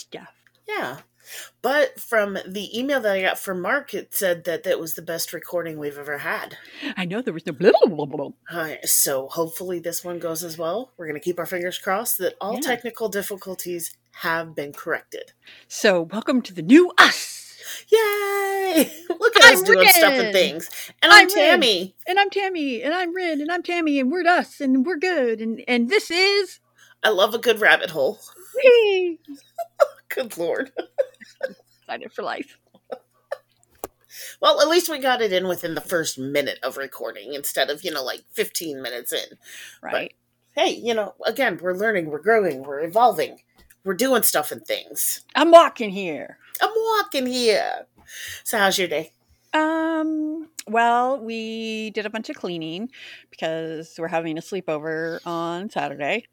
stuff on new stuff. Yeah. But from the email that I got from Mark, it said that that was the best recording we've ever had. I know there was no blah, blah, blah, blah. Uh, so hopefully this one goes as well. We're going to keep our fingers crossed that all Yeah. technical difficulties have been corrected. So, welcome to the new us. Yay! Look at I'm us doing stuff and things. And I'm, I'm Rin. Tammy. And I'm Tammy, and I'm Rin, and I'm Tammy, and we're us, and we're good, and and this is I love a good rabbit hole. Good lord. Excited for life. Well, at least we got it in within the first minute of recording instead of, you know, like 15 minutes in. Right. Hey, you know, again, we're learning, we're growing, we're evolving, we're doing stuff and things. I'm walking here. I'm walking here. So, how's your day? Um, well, we did a bunch of cleaning because we're having a sleepover on Saturday.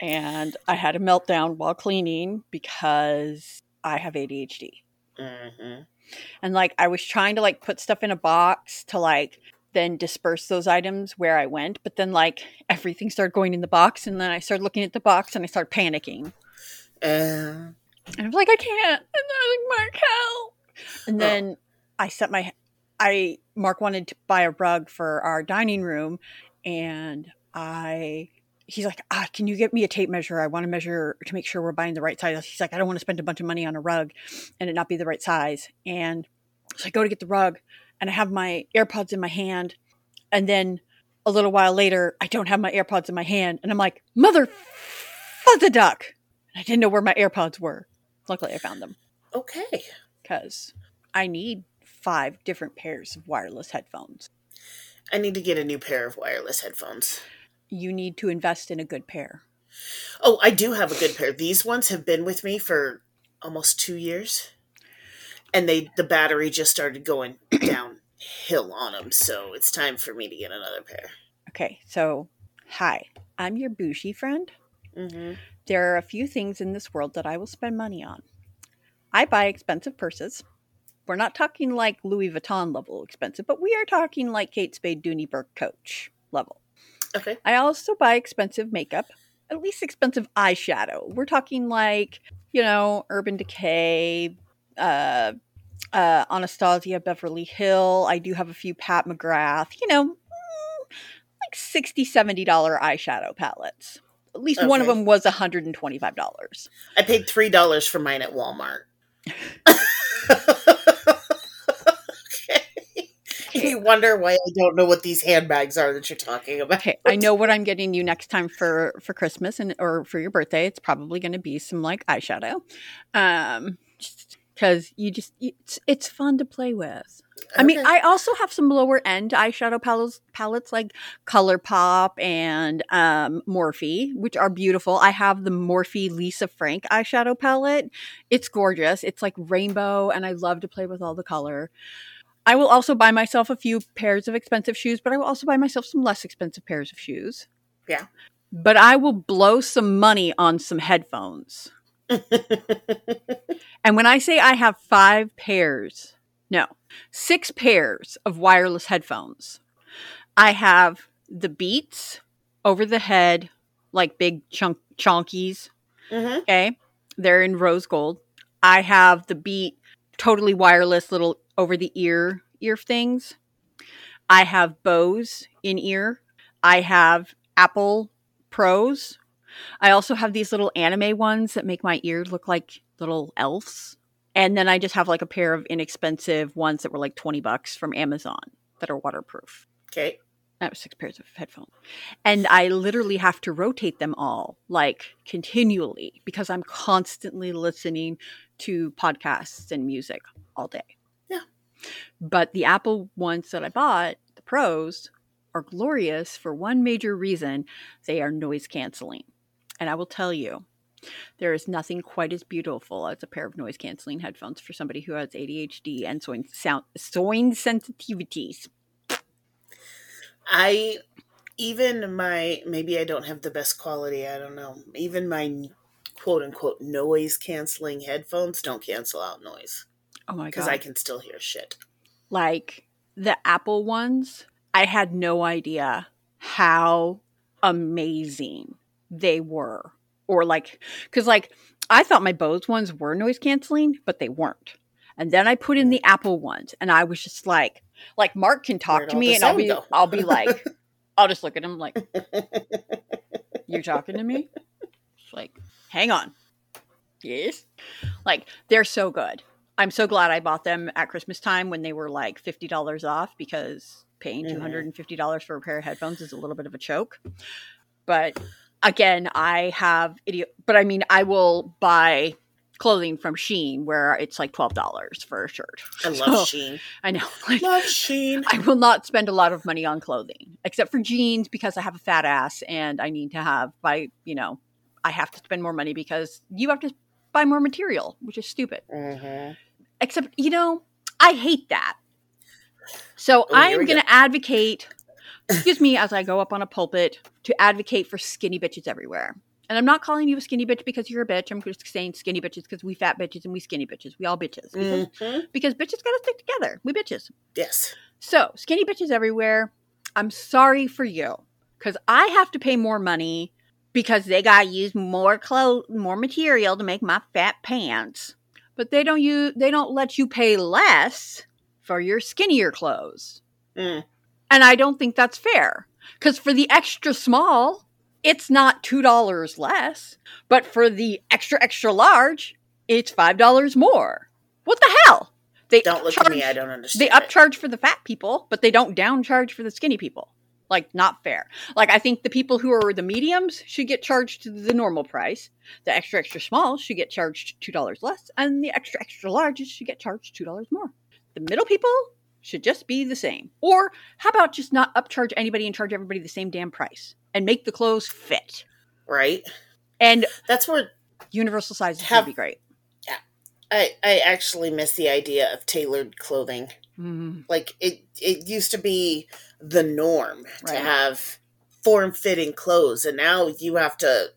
And I had a meltdown while cleaning because I have ADHD. Mm-hmm. And like I was trying to like put stuff in a box to like then disperse those items where I went, but then like everything started going in the box and then I started looking at the box and I started panicking. Uh, And I was like, I can't. And I was like, Mark, help. And Oh. then I set my, I, Mark wanted to buy a rug for our dining room. And I, he's like, ah, can you get me a tape measure? I want to measure to make sure we're buying the right size. He's like, I don't want to spend a bunch of money on a rug and it not be the right size. And so I go to get the rug and I have my AirPods in my hand. And then a little while later, I don't have my AirPods in my hand. And I'm like, mother a duck. And I didn't know where my AirPods were. Luckily, I found them okay. because I need five different pairs of wireless headphones. I need to get a new pair of wireless headphones. You need to invest in a good pair. Oh, I do have a good pair. These ones have been with me for almost two years. And they the battery just started going downhill on them, so it's time for me to get another pair. Okay, so hi, I'm your bougie friend. Mm-hmm. There are a few things in this world that I will spend money on. I buy expensive purses. We're not talking like Louis Vuitton level expensive, but we are talking like Kate Spade Dooney Bourke Coach level. Okay. I also buy expensive makeup, at least expensive eyeshadow. We're talking like, you know, Urban Decay, uh, uh, Anastasia Beverly Hill. I do have a few Pat McGrath, you know, mm, like $60, $70 eyeshadow palettes. At least one of them was $125. I paid three dollars for mine at Walmart. okay. You wonder why I don't know what these handbags are that you're talking about. Okay, I know what I'm getting you next time for for Christmas and or for your birthday. It's probably going to be some like eyeshadow, um, because you just it's it's fun to play with. I mean, I also have some lower end eyeshadow palettes, palettes like ColourPop and um, Morphe, which are beautiful. I have the Morphe Lisa Frank eyeshadow palette. It's gorgeous. It's like rainbow, and I love to play with all the color. I will also buy myself a few pairs of expensive shoes, but I will also buy myself some less expensive pairs of shoes. Yeah. But I will blow some money on some headphones. And when I say I have five pairs, no, six pairs of wireless headphones. I have the Beats over the head, like big chunk chonkies. Mhm. Okay. They're in rose gold. I have the Beat totally wireless little over the ear ear things. I have Bose in ear. I have Apple Pros. I also have these little anime ones that make my ears look like little elves. And then I just have like a pair of inexpensive ones that were like 20 bucks from Amazon that are waterproof. Okay. That was six pairs of headphones. And I literally have to rotate them all like continually because I'm constantly listening to podcasts and music all day. Yeah. But the Apple ones that I bought, the pros, are glorious for one major reason they are noise canceling. And I will tell you, there is nothing quite as beautiful as a pair of noise canceling headphones for somebody who has ADHD and soin sound soin sensitivities. I even my maybe I don't have the best quality, I don't know. Even my quote unquote noise canceling headphones don't cancel out noise Oh my god. because! I can still hear shit. like the Apple ones, I had no idea how amazing they were or like because like I thought my Bose ones were noise canceling, but they weren't. And then I put in the Apple ones, and I was just like, like Mark can talk to me, and I'll be? I'll be like, I'll just look at him like, you're talking to me? Like, hang on, yes, like they're so good. I'm so glad I bought them at Christmas time when they were like fifty dollars off because paying Mhm. two hundred and fifty dollars for a pair of headphones is a little bit of a choke. But again, I have idiot. But I mean, I will buy clothing from Shein where it's like twelve dollars for a shirt. I love So, Shein. I know. Like, Love Shein. I will not spend a lot of money on clothing except for jeans because I have a fat ass and I need to have by you know I have to spend more money because you have to buy more material, which is stupid. hmm Except you know I hate that. So Oh, I'm going to advocate. Excuse me, as I go up on a pulpit to advocate for skinny bitches everywhere. And I'm not calling you a skinny bitch because you're a bitch. I'm just saying skinny bitches because we fat bitches and we skinny bitches. We all bitches because, hmm because bitches got to stick together. We bitches. Yes. So, skinny bitches everywhere. I'm sorry for you because I have to pay more money because they got to use more clothes, more material to make my fat pants. But they don't use, they don't let you pay less for your skinnier clothes. Mm. And I don't think that's fair because for the extra small, it's not $2 less, but for the extra, extra large, it's $5 more. What the hell? They Don't look at me. I don't understand. they it. upcharge for the fat people, but they don't downcharge for the skinny people. Like, not fair. Like, I think the people who are the mediums should get charged the normal price. The extra, extra small should get charged $2 less, and the extra, extra large should get charged $2 more. The middle people should just be the same. Or how about just not upcharge anybody and charge everybody the same damn price and make the clothes fit? right. And That's where universal sizes Have- would be great. Yeah. I I actually miss the idea of tailored clothing. Mhm. Like it it used to be the norm to have form fitting clothes, and now you have to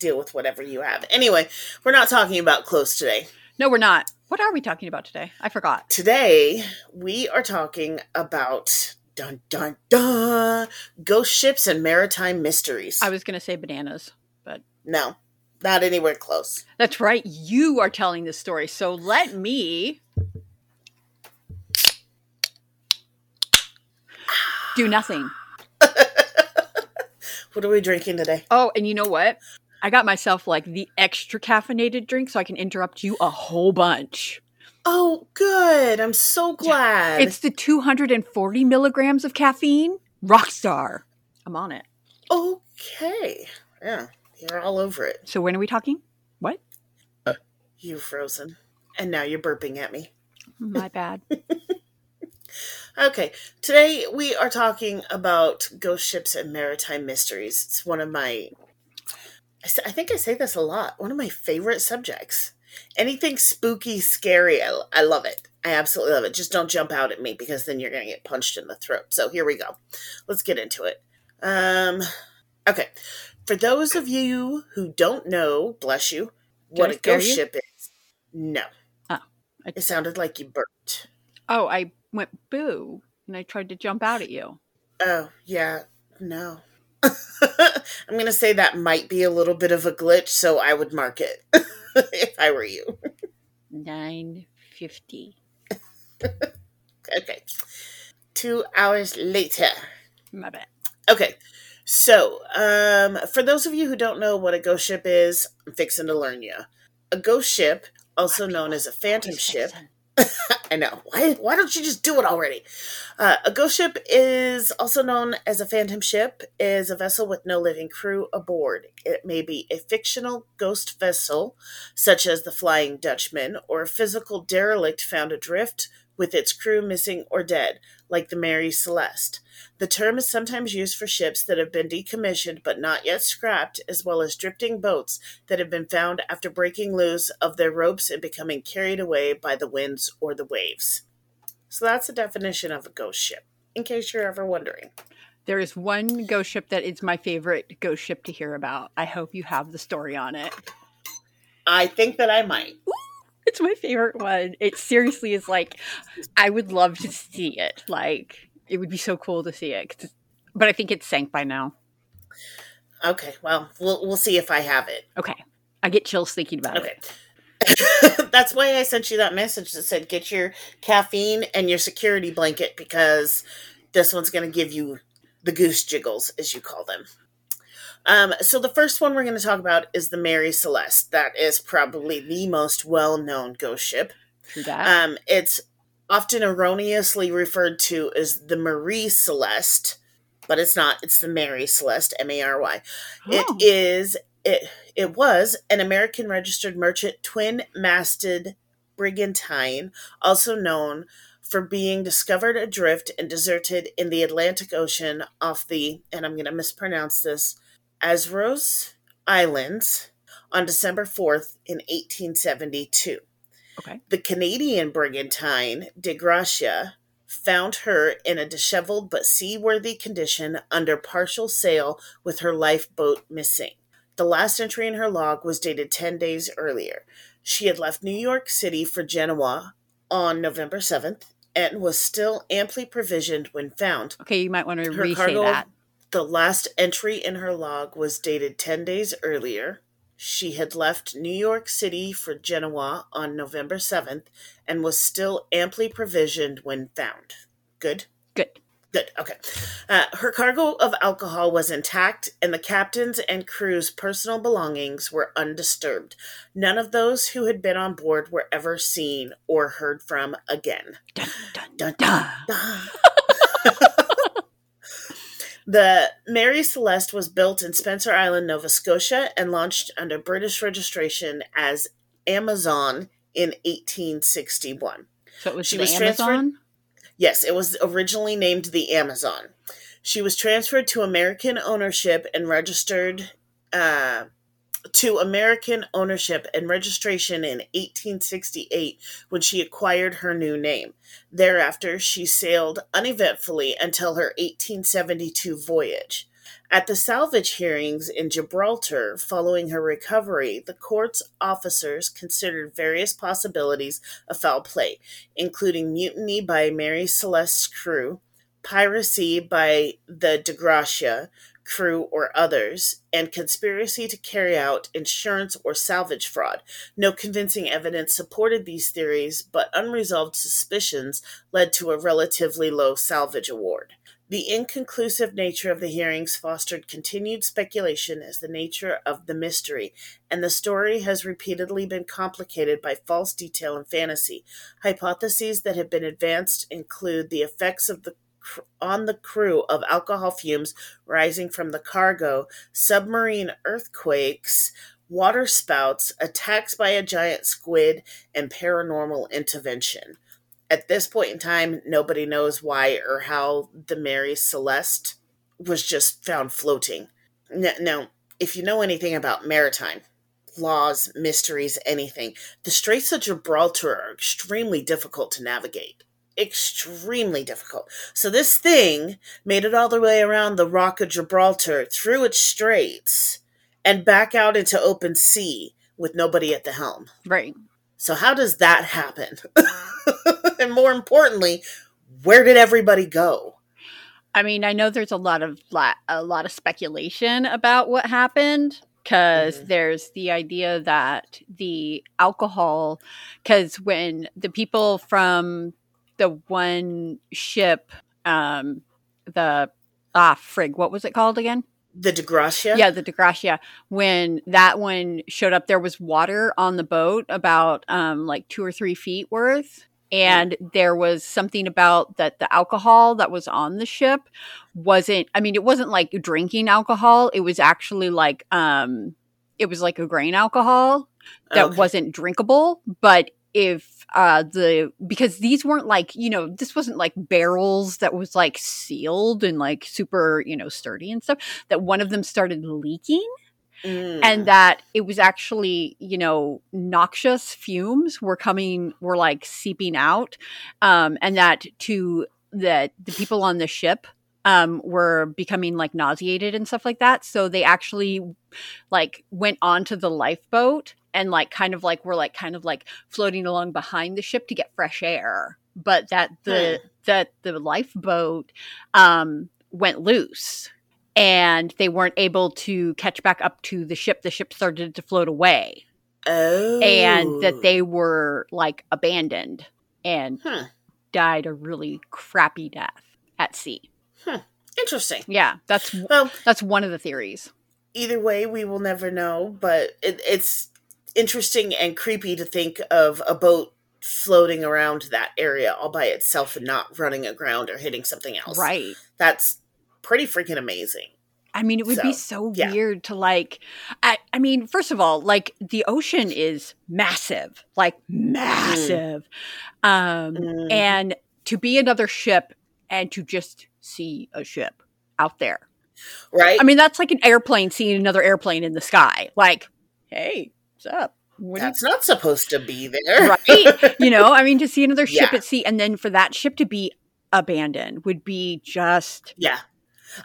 deal with whatever you have. Anyway, we're not talking about clothes today. No, we're not. What are we talking about today? I forgot. Today we are talking about dun dun dun ghost ships and maritime mysteries. I was going to say bananas, but no, not anywhere close. That's right. You are telling this story. So let me do nothing. What are we drinking today? Oh, and you know what? I got myself like the extra caffeinated drink so I can interrupt you a whole bunch. Oh, good. I'm so glad. It's the 240 milligrams of caffeine. Rockstar. I'm on it. okay. Yeah, you're all over it. So when are we talking? What? Uh. You frozen. And now you're burping at me. My bad. Okay, today we are talking about ghost ships and maritime mysteries. It's one of my, I think I say this a lot, one of my favorite subjects. Anything spooky, scary, I, I love it. I absolutely love it. Just don't jump out at me because then you're going to get punched in the throat. So here we go. Let's get into it. Um, okay, for those of you who don't know, bless you, Did what I a ghost you? ship is, no. Oh, I- It sounded like you burped. Oh, I went boo and I tried to jump out at you. Oh, yeah, no. I'm going to say that might be a little bit of a glitch, so I would mark it if I were you. 950. Okay. Two hours later. My bad. Okay. So, um, for those of you who don't know what a ghost ship is, I'm fixing to learn you. A ghost ship, also known as a phantom ship. I know. Why, why don't you just do it already? Uh, a ghost ship is also known as a phantom ship, is a vessel with no living crew aboard. It may be a fictional ghost vessel, such as the Flying Dutchman, or a physical derelict found adrift with its crew missing or dead, like the Mary Celeste. The term is sometimes used for ships that have been decommissioned but not yet scrapped, as well as drifting boats that have been found after breaking loose of their ropes and becoming carried away by the winds or the waves. So that's the definition of a ghost ship, in case you're ever wondering. There is one ghost ship that is my favorite ghost ship to hear about. I hope you have the story on it. I think that I might. It's my favorite one. It seriously is like, I would love to see it. Like, it would be so cool to see it. But I think it's sank by now. Okay, well, we'll we'll see if I have it. Okay. I get chills thinking about Okay. it. That's why I sent you that message that said get your caffeine and your security blanket because this one's going to give you the goose jiggles, as you call them. Um, so the first one we're going to talk about is the Mary Celeste. That is probably the most well-known ghost ship. That. Um, it's often erroneously referred to as the Marie Celeste, but it's not. It's the Mary Celeste, M A R Y. Oh. It is it it was an American registered merchant twin masted brigantine, also known for being discovered adrift and deserted in the Atlantic Ocean off the and I'm going to mispronounce this Azores Islands on December 4th in 1872. Okay. The Canadian brigantine Dei Gratia found her in a disheveled but seaworthy condition under partial sail with her lifeboat missing. The last entry in her log was dated 10 days earlier. She had left New York City for Genoa on November 7th and was still amply provisioned when found. Okay, you might want to Her re-say cargo, that. The last entry in her log was dated 10 days earlier. She had left New York City for Genoa on November 7th and was still amply provisioned when found. Good? Good. Good. Okay. Uh, her cargo of alcohol was intact, and the captain's and crew's personal belongings were undisturbed. None of those who had been on board were ever seen or heard from again. Dun, dun, Dun, dun. dun. The Mary Celeste was built in Spencer Island, Nova Scotia, and launched under British registration as Amazon in 1861. So it was She the was transferred- Amazon? Yes, it was originally named the Amazon. She was transferred to American ownership and registered uh, to American ownership and registration in 1868 when she acquired her new name. Thereafter, she sailed uneventfully until her 1872 voyage. At the salvage hearings in Gibraltar following her recovery, the court's officers considered various possibilities of foul play, including mutiny by Mary Celeste's crew, piracy by the Dei Gratia crew or others, and conspiracy to carry out insurance or salvage fraud. No convincing evidence supported these theories, but unresolved suspicions led to a relatively low salvage award. The inconclusive nature of the hearings fostered continued speculation as the nature of the mystery, and the story has repeatedly been complicated by false detail and fantasy. Hypotheses that have been advanced include the effects of the on the crew of alcohol fumes rising from the cargo, submarine earthquakes, water spouts, attacks by a giant squid, and paranormal intervention. At this point in time, nobody knows why or how the Mary Celeste was just found floating. Now, if you know anything about maritime laws, mysteries, anything, the Straits of Gibraltar are extremely difficult to navigate. Extremely difficult. So, this thing made it all the way around the Rock of Gibraltar, through its straits, and back out into open sea with nobody at the helm. Right. So how does that happen? and more importantly, where did everybody go? I mean, I know there's a lot of a lot of speculation about what happened because Mhm. there's the idea that the alcohol because when the people from the one ship um the ah frig what was it called again? The Dei Gratia? yeah the Dei Gratia when that one showed up there was water on the boat about um like two or three feet worth. And there was something about that the alcohol that was on the ship wasn't i mean it wasn't like drinking alcohol. It was actually like um it was like a grain alcohol that Okay. wasn't drinkable. But if uh the because these weren't like you know this wasn't like barrels that was like sealed and like super you know sturdy and stuff that one of them started leaking Mm. and that it was actually you know noxious fumes were coming were like seeping out um and that to that the people on the ship um were becoming like nauseated and stuff like that so they actually like went onto the lifeboat and like kind of like we're like kind of like floating along behind the ship to get fresh air but that the that the lifeboat um went loose and they weren't able to catch back up to the ship. The ship started to float away, Oh. and that they were like abandoned and Hmm. died a really crappy death at sea. Interesting. Yeah, that's Well, that's one of the theories. either way, we will never know, but it, it's interesting and creepy to think of a boat floating around that area all by itself and not running aground or hitting something else. Right. That's pretty freaking amazing. I mean, it would be So, so yeah. weird to like. I, I mean, first of all, like the ocean is massive, like massive, um, Mm. and to be another ship and to just see a ship out there. right? I mean, that's like an airplane seeing another airplane in the sky. Like, hey, up? What do you That's not supposed to be there. right? you know, I mean, to see another ship Yeah. at sea and then for that ship to be abandoned would be just Yeah.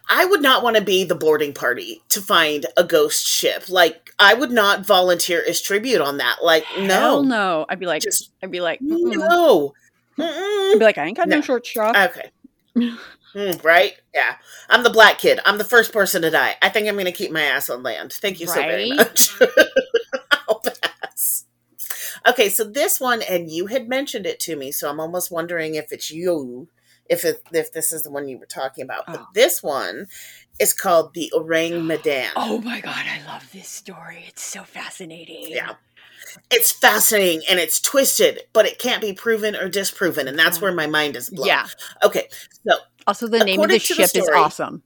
I would not want to be the boarding party to find a ghost ship. Like, I would not volunteer as tribute on that. Like, hell no. no. I'd be like, Just I'd be like, mm-mm. no. I'd be like, I ain't got no, No. short straw. Okay. Mm, right? Yeah. I'm the black kid. I'm the first person to die. I think I'm going to keep my ass on land. Thank you so very much. Okay, so this one, and you had mentioned it to me, so I'm almost wondering if it's you, if it, if this is the one you were talking about. But Oh. this one is called the Ourang Medan. oh my god, I love this story. It's so fascinating. Yeah. It's fascinating and it's twisted, but it can't be proven or disproven, and that's Yeah. where my mind is blown. Yeah. Okay, so Also, the name of the to the ship is awesome.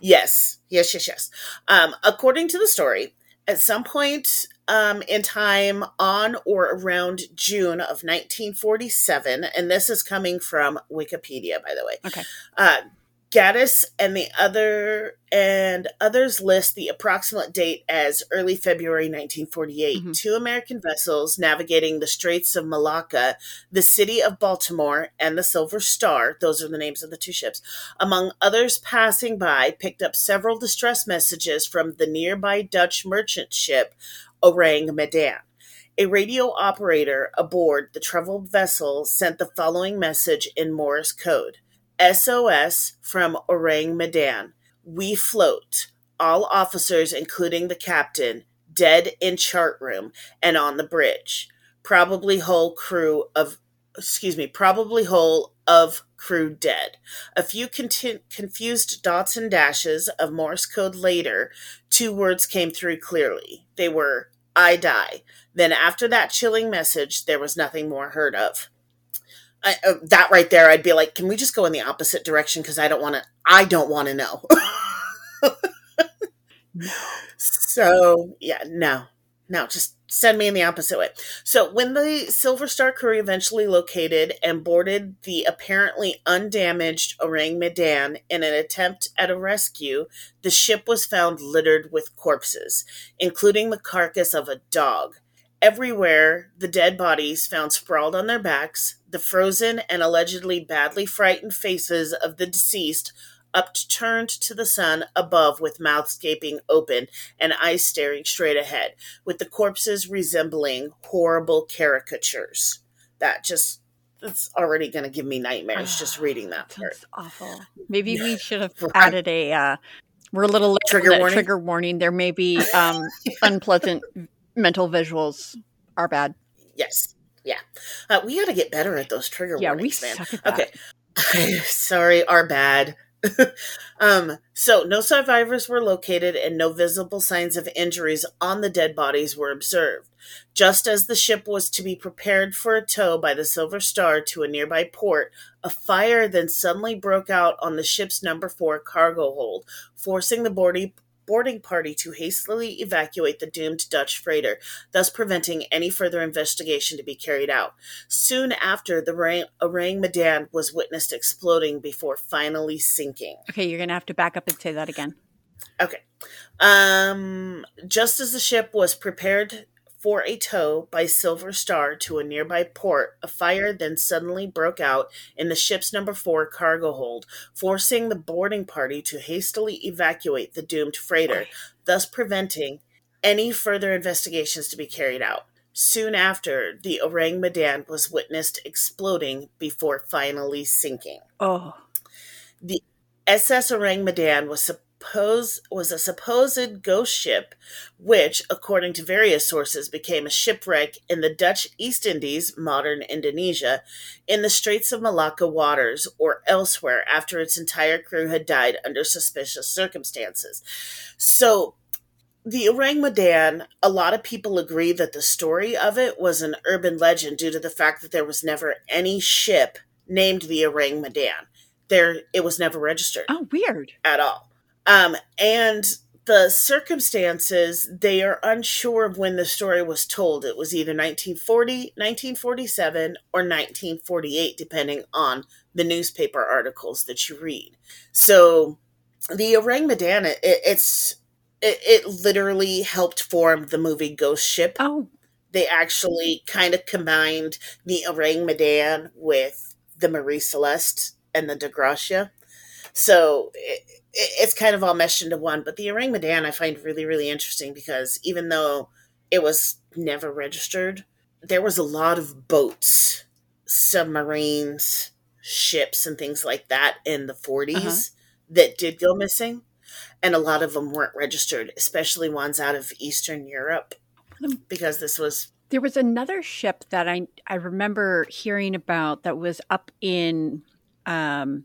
Yes, yes, yes, yes. Um, according to the story, at some point um, in time on or around June of 1947, and this is coming from Wikipedia, by the way. Okay. Uh, Gaddis and the other and others list the approximate date as early February 1948. Mhm. Two American vessels navigating the Straits of Malacca, the city of Baltimore, and the Silver Star, those are the names of the two ships, among others passing by, picked up several distress messages from the nearby Dutch merchant ship Ourang Medan. A radio operator aboard the troubled vessel sent the following message in Morse code SOS from Ourang Medan. We float. All officers, including the captain, dead in chart room and on the bridge. Probably whole crew of, excuse me, probably whole of crew dead. A few conti- confused dots and dashes of Morse code later, two words came through clearly. They were, I die. Then, after that chilling message, there was nothing more heard of. I, uh, that right there, I'd be like, can we just go in the opposite direction? Because I don't want to. I don't want to know. No. So yeah, no, no, just send me in the opposite way. So when the Silver Star crew eventually located and boarded the apparently undamaged Ourang Medan in an attempt at a rescue, the ship was found littered with corpses, including the carcass of a dog. Everywhere, the dead bodies found sprawled on their backs, the frozen and allegedly badly frightened faces of the deceased upturned to the sun above with mouths gaping open and eyes staring straight ahead, with the corpses resembling horrible caricatures. That just it's already going to give me nightmares just reading that part. Sounds awful. Maybe we should have Right. added a. Uh, we're a little Trigger warning? Trigger warning. There may be um, unpleasant mental visuals. Are bad. Yes. Yeah. Uh, we got to get better at those trigger Yeah, we warnings, man. suck at that. Okay. Sorry, our bad. um, so no survivors were located and no visible signs of injuries on the dead bodies were observed. Just as the ship was to be prepared for a tow by the Silver Star to a nearby port, a fire then suddenly broke out on the ship's number four cargo hold, forcing the boarding boarding party to hastily evacuate the doomed Dutch freighter, thus preventing any further investigation to be carried out. Soon after, the Ourang- Ourang Medan was witnessed exploding before finally sinking. Okay, you're gonna have to back up and say that again. Okay. Um, just as the ship was prepared for a tow by Silver Star to a nearby port, a fire then suddenly broke out in the ship's number four cargo hold, forcing the boarding party to hastily evacuate the doomed freighter, thus preventing any further investigations to be carried out. Soon after, the Ourang Medan was witnessed exploding before finally sinking. Oh, The SS Ourang Medan was sup- suppose was a supposed ghost ship, which, according to various sources, became a shipwreck in the Dutch East Indies, modern Indonesia, in the Straits of Malacca waters or elsewhere after its entire crew had died under suspicious circumstances. So the Ourang Medan, a lot of people agree that the story of it was an urban legend due to the fact that there was never any ship named the Ourang Medan. There, it was never registered. Oh, weird. At all. Um, and the circumstances, they are unsure of when the story was told. It was either 1940, 1947, or 1948, depending on the newspaper articles that you read. So, the Ourang Medan, it, it's it, it literally helped form the movie Ghost Ship. Oh, They actually kind of combined the Ourang Medan with the Marie Celeste and the Dei Gratia. So it, it's kind of all meshed into one. But the Ourang Medan I find really, really interesting because even though it was never registered, there was a lot of boats, submarines, ships, and things like that in the 40s Uh-huh. that did go missing. And a lot of them weren't registered, especially ones out of Eastern Europe, because this was There was another ship that I I remember hearing about that was up in um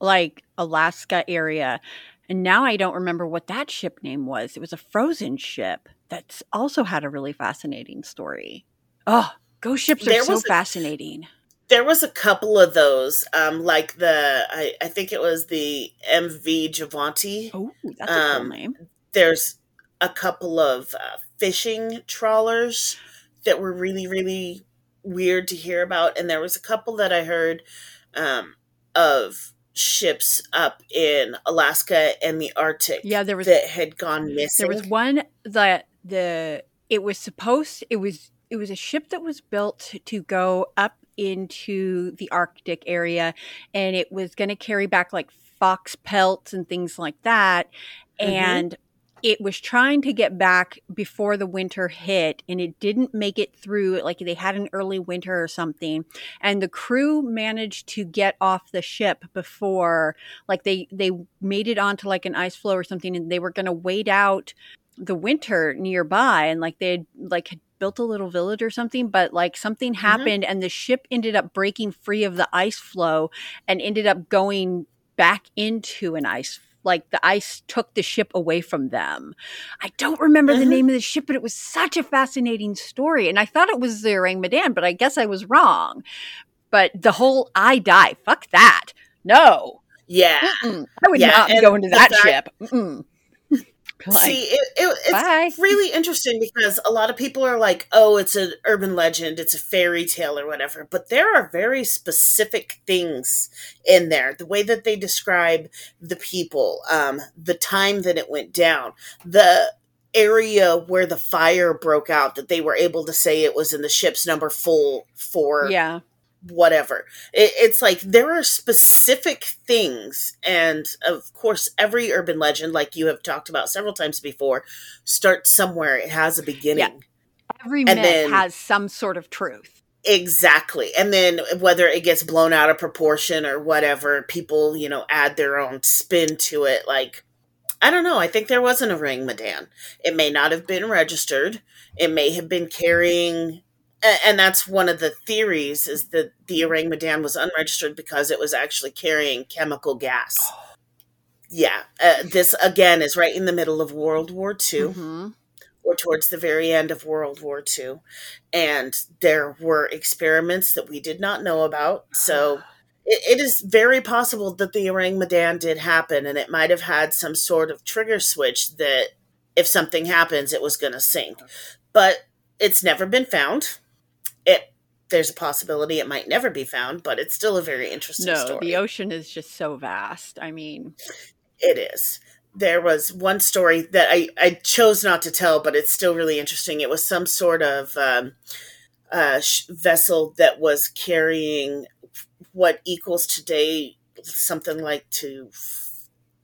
like Alaska area. And now I don't remember what that ship name was. It was a frozen ship that's also had a really fascinating story. Oh, ghost ships are There so a- fascinating. There was a couple of those, um, like the I, I think it was the MV Javanti. Oh, that's a cool Um, name. There's a couple of uh, fishing trawlers that were really really weird to hear about, and there was a couple that I heard um, of ships up in Alaska and the Arctic Yeah, there was that had gone missing. There was one that the it was supposed it was it was a ship that was built to go up into the Arctic area and it was going to carry back like fox pelts and things like that Mhm. and it was trying to get back before the winter hit and it didn't make it through like they had an early winter or something and the crew managed to get off the ship before like they they made it onto like an ice floe or something and they were going to wait out the winter nearby and like they had like had built a little village or something but like something mm-hmm. happened and the ship ended up breaking free of the ice flow and ended up going back into an ice like the ice took the ship away from them i don't remember the Mhm. name of the ship but it was such a fascinating story and i thought it was the ourang medan but i guess i was wrong but the whole i die fuck that no yeah. Mm-mm. i would Yeah, not and go into that ship. Like, See, it, it, it's bye really interesting because a lot of people are like, oh, it's an urban legend, it's a fairy tale or whatever. But there are very specific things in there. The way that they describe the people, um, the time that it went down, the area where the fire broke out, that they were able to say it was in the ship's number full for yeah whatever. It, it's like there are specific things, and of course, every urban legend, like you have talked about several times before, starts somewhere. It has a beginning. every And myth then- has some sort of truth Exactly. And then whether it gets blown out of proportion or whatever, people, you know, add their own spin to it. Like, I don't know. I think there was an Ourang Medan. It may not have been registered. It may have been carrying, a- and that's one of the theories is that the Ourang Medan was unregistered because it was actually carrying chemical gas. Yeah. Uh, this, again, is right in the middle of World War II Mhm. or towards the very end of World War II. And there were experiments that we did not know about. So it, it is very possible that the Ourang Medan did happen, and it might have had some sort of trigger switch that if something happens, it was going to sink. But it's never been found. It there's a possibility it might never be found, but it's still a very interesting no story. the ocean is just so vast i mean It is. There was one story that I, I chose not to tell, but it's still really interesting. It was some sort of um, uh, sh- vessel that was carrying what equals today something like to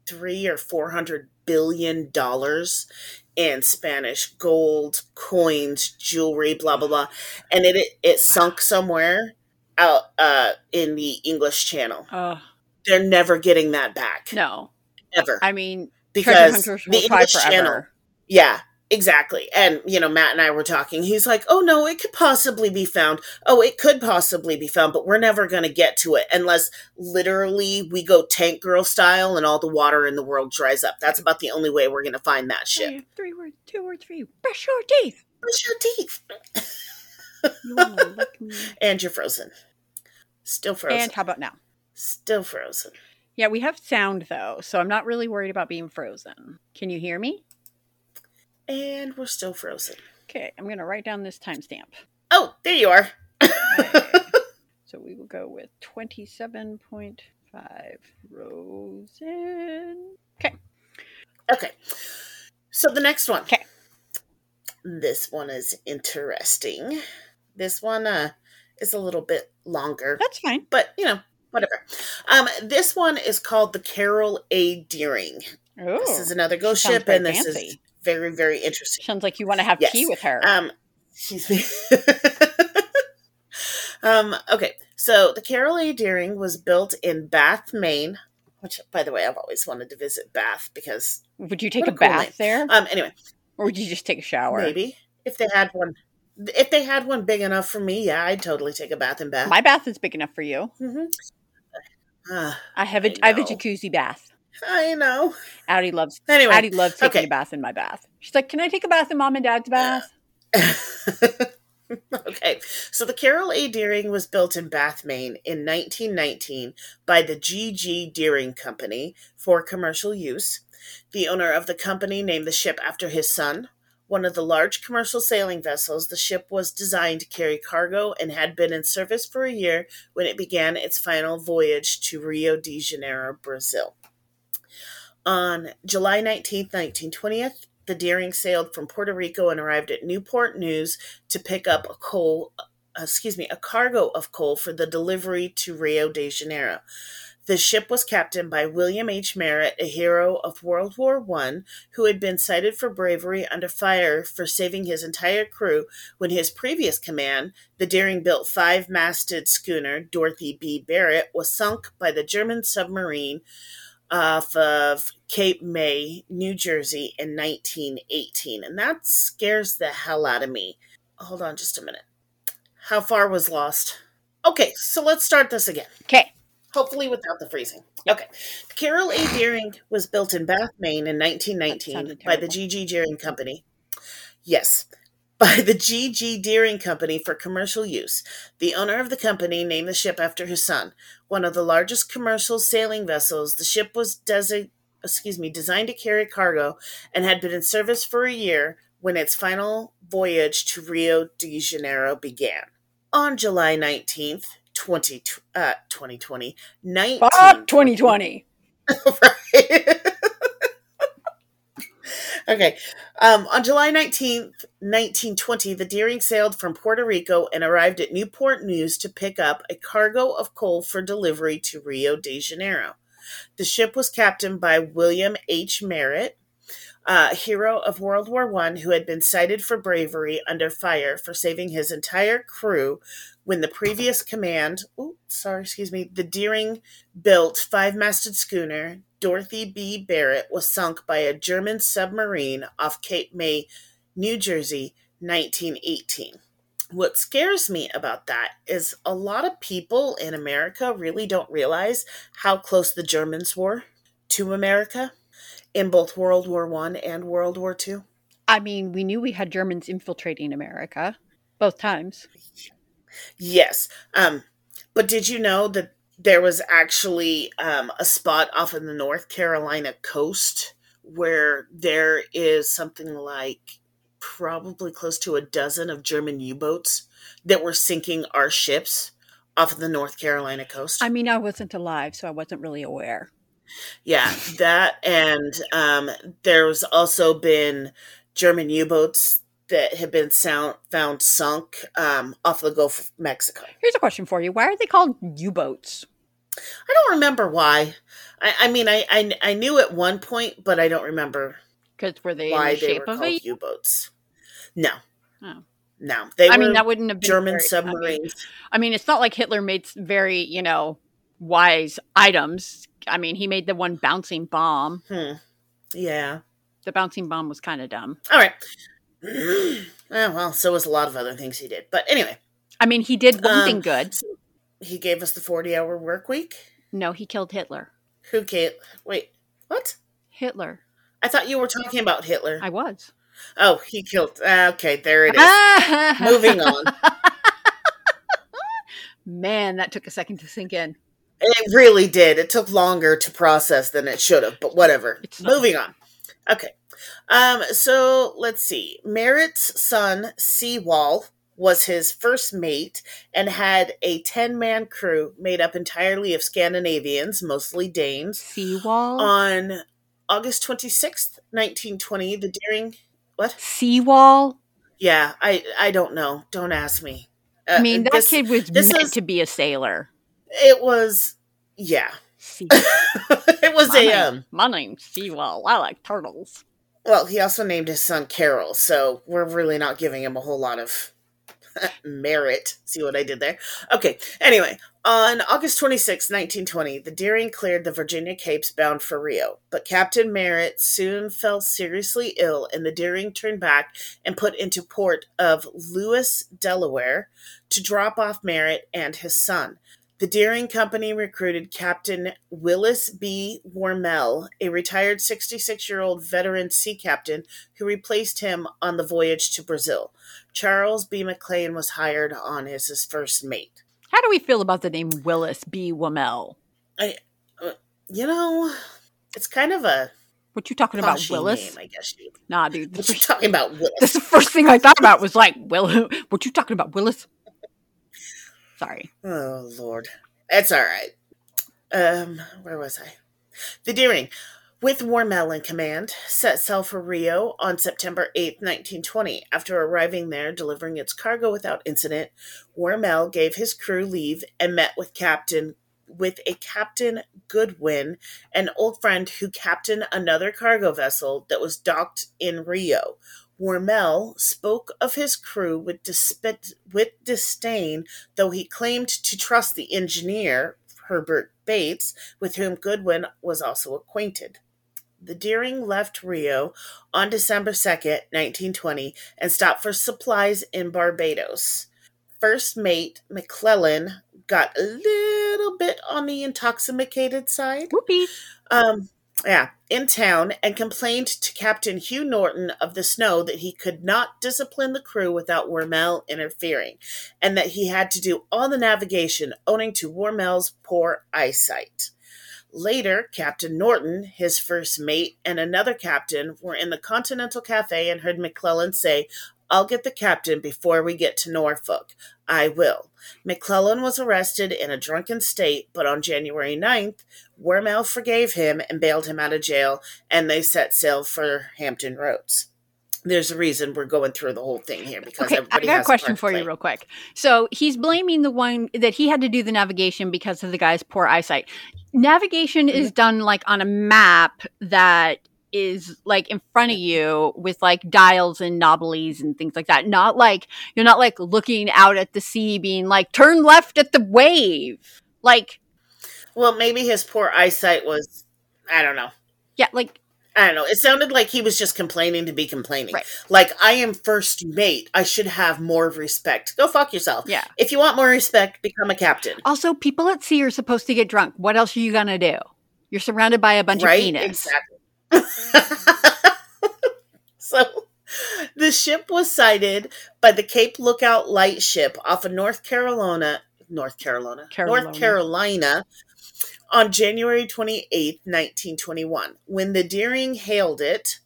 three or four hundred billion dollars in Spanish gold, coins, jewelry, blah blah blah, and it it, it sunk somewhere out uh, in the English Channel. oh They're never getting that back no ever. i mean because the English. Channel, yeah, exactly. And you know, Matt and I were talking. He's like, "Oh no, it could possibly be found. Oh, it could possibly be found, but we're never going to get to it unless literally we go tank girl style and all the water in the world dries up. That's about the only way we're going to find that ship. Three, three words, two words for you. Brush your teeth. Brush your teeth, You wanna lick me? and you're frozen. Still frozen. And how about now? Still frozen. Yeah, we have sound though, so I'm not really worried about being frozen. Can you hear me? And we're still frozen. Okay, I'm gonna write down this timestamp. Oh, there you are. So we will go with 27.5 Rosen. Okay. Okay. So the next one. Okay. This one is interesting. This one uh is a little bit longer, That's fine. but you know, whatever. Um this one is called the Carroll A. Deering. Oh, This is another ghost ship and this is fancy. Very very interesting. sounds like you want to have Yes. tea with her. Um, me. um, okay, so the Carroll A. Deering was built in Bath, Maine, which, by the way, I've always wanted to visit Bath because, would you take a a cool bath name. there, um, anyway, or would you just take a shower? maybe if they had one, if they had one big enough for me, yeah, I'd totally take a bath in Bath. My bath is big enough for you. hmm Uh, I have a I I have a jacuzzi bath. I know. Addie loves Anyway, Addie loves taking okay. a bath in my bath. She's like, "Can I take a bath in mom and dad's bath?" okay, so the Carroll A. Deering was built in Bath, Maine in 1919 by the G.G. Deering Company for commercial use. The owner of the company named the ship after his son. One of the large commercial sailing vessels, the ship was designed to carry cargo and had been in service for a year when it began its final voyage to Rio de Janeiro, Brazil. On July 19, 1920, the Deering sailed from Puerto Rico and arrived at Newport News to pick up a coal, uh, excuse me, a cargo of coal for the delivery to Rio de Janeiro. The ship was captained by William H. Merritt, a hero of World War I, who had been cited for bravery under fire for saving his entire crew when his previous command, the Deering built five masted schooner Dorothy B. Barrett, was sunk by the German submarine off of Cape May, New Jersey in 1918. And that scares the hell out of me. Hold on just a minute. How far was lost? Okay, so let's start this again. Okay, Hopefully without the freezing. Okay. Carroll A. Deering was built in Bath, Maine in 1919 by the. G.G. Deering Company. Yes. By the G.G. Deering Company for commercial use. The owner of the company named the ship after his son. One of the largest commercial sailing vessels, the ship was excuse me, designed to carry cargo and had been in service for a year when its final voyage to Rio de Janeiro began. On July 19th, 20, uh, 2020, 19, Fuck 2020. right? Okay. Um, on July 19th, 1920, the Deering sailed from Puerto Rico and arrived at Newport News to pick up a cargo of coal for delivery to Rio de Janeiro. The ship was captained by William H. Merritt, a hero of World War I who had been cited for bravery under fire for saving his entire crew when the previous command, oh, sorry, excuse me, the Deering built five masted schooner Dorothy B. Barrett was sunk by a German submarine off Cape May, New Jersey, 1918. What scares me about that is a lot of people in America really don't realize how close the Germans were to America in both World War One and World War Two. I mean, we knew we had Germans infiltrating America both times. Yes. Um, but did you know that there was actually um, a spot off of the North Carolina coast where there is something like probably close to a dozen of German U boats that were sinking our ships off of the North Carolina coast? I mean, I wasn't alive, so I wasn't really aware. Yeah, that and um, there's also been German U-boats that have been sound, found sunk um, off the Gulf of Mexico. Here's a question for you: Why are they called U-boats? I don't remember why. I, I mean, I, I I knew at one point, but I don't remember Because were they why in the they shape were of called a? U-boats. No, Oh. no, they I mean, that wouldn't have been German very- I mean- submarines. I mean, it's not like Hitler made very, you know, wise items. I mean, he made the one bouncing bomb. Hmm. Yeah. The bouncing bomb was kind of dumb. All right. Eh, well, so was a lot of other things he did. But anyway, I mean, he did one Um, thing good. he gave us the 40 hour work week. No, he killed Hitler. Who killed? Wait, what? Hitler. I thought you were talking about Hitler. I was. Oh, he killed. ah, okay, there it is. Moving on. Man, that took a second to sink in. It really did. It took longer to process than it should have, but whatever. Moving on. Okay. Um, so let's see. Merritt's son, Seawall, was his first mate and had a 10 man crew made up entirely of Scandinavians, mostly Danes. Seawall. On August 26th, 1920, the Deering. What? Seawall. Yeah, I I don't know. Don't ask me. Uh, I mean, that this- kid was this meant is- to be a sailor. It was. Yeah. It was my, a. name- Um, my name's Seawall. I like turtles. Well, he also named his son Carroll, so we're really not giving him a whole lot of merit. See what I did there? Okay, anyway, on August 26, 1920, the Deering cleared the Virginia Capes bound for Rio, but Captain Merritt soon fell seriously ill, and the Deering turned back and put into port of Lewes, Delaware, to drop off Merritt and his son. The Deering Company recruited Captain Willis B. Wormell, a retired 66 year old veteran sea captain who replaced him on the voyage to Brazil. Charles B. McLean was hired on as his first mate. How do we feel about the name Willis B. Wormell? Uh, you know, it's kind of a What you talking about, Willis? name, I guess. Nah, dude. what you talking about, Willis? that's the first thing I thought about was like, Will. What you talking about, Willis? Sorry. Oh Lord, that's all right. Um, where was I? The Deering, with Wormell in command, set sail for Rio on September 8, nineteen twenty. After arriving there, delivering its cargo without incident, Wormell gave his crew leave and met with Captain with a Captain Goodwin, an old friend who captained another cargo vessel that was docked in Rio. Wormell spoke of his crew with, disp- with disdain though he claimed to trust the engineer, Herbert Bates, with whom Goodwin was also acquainted. The Deering left Rio on December 2nd, 1920, and stopped for supplies in Barbados. First mate McLellan got a little bit on the intoxicated side Whoopee. um yeah in town and complained to captain hugh norton of the snow that he could not discipline the crew without wormell interfering and that he had to do all the navigation owing to wormell's poor eyesight. Later captain norton his first mate and another captain were in the continental cafe and heard mclellan say i'll get the captain before we get to norfolk. I will McLellan was arrested in a drunken state, but on January 9th, Wormell forgave him and bailed him out of jail, and they set sail for Hampton Roads. There's a reason we're going through the whole thing here because Okay, I got a question for you, real quick. So he's blaming the one that he had to do the navigation because of the guy's poor eyesight. Navigation Mm-hmm. is done like on a map that is like in front of you with like dials and knobblies and things like that. Not like you're not like looking out at the sea, being like turn left at the wave. Like Well, maybe his poor eyesight was, I don't know. yeah, like I don't know. It sounded like he was just complaining to be complaining. Right. Like, I am first mate. I should have more respect. Go fuck yourself. yeah. If you want more respect, become a captain. Also, people at sea are supposed to get drunk. What else are you gonna do? You're surrounded by a bunch right? of penis. Exactly. so the ship was sighted by the Cape Lookout lightship off of North Carolina, North Carolina, Carolina. North Carolina on January 28th, 1921. When the Deering hailed it,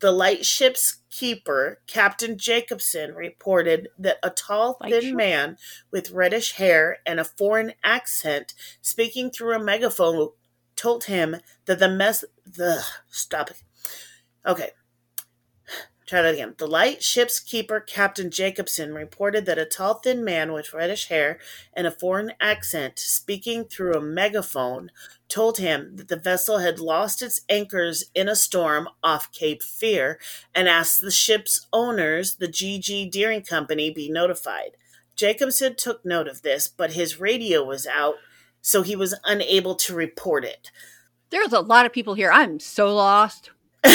the lightship's keeper, Captain Jacobson, reported that a tall, thin Lightship? man with reddish hair and a foreign accent speaking through a megaphone told him that the mess the stop it. Okay. Try that again. The lightship's keeper, Captain Jacobson, reported that a tall, thin man with reddish hair and a foreign accent, speaking through a megaphone, told him that the vessel had lost its anchors in a storm off Cape Fear and asked the ship's owners, the GG Deering Company, be notified. Jacobson took note of this, but his radio was out, so he was unable to report it. There's a lot of people here. I'm so lost.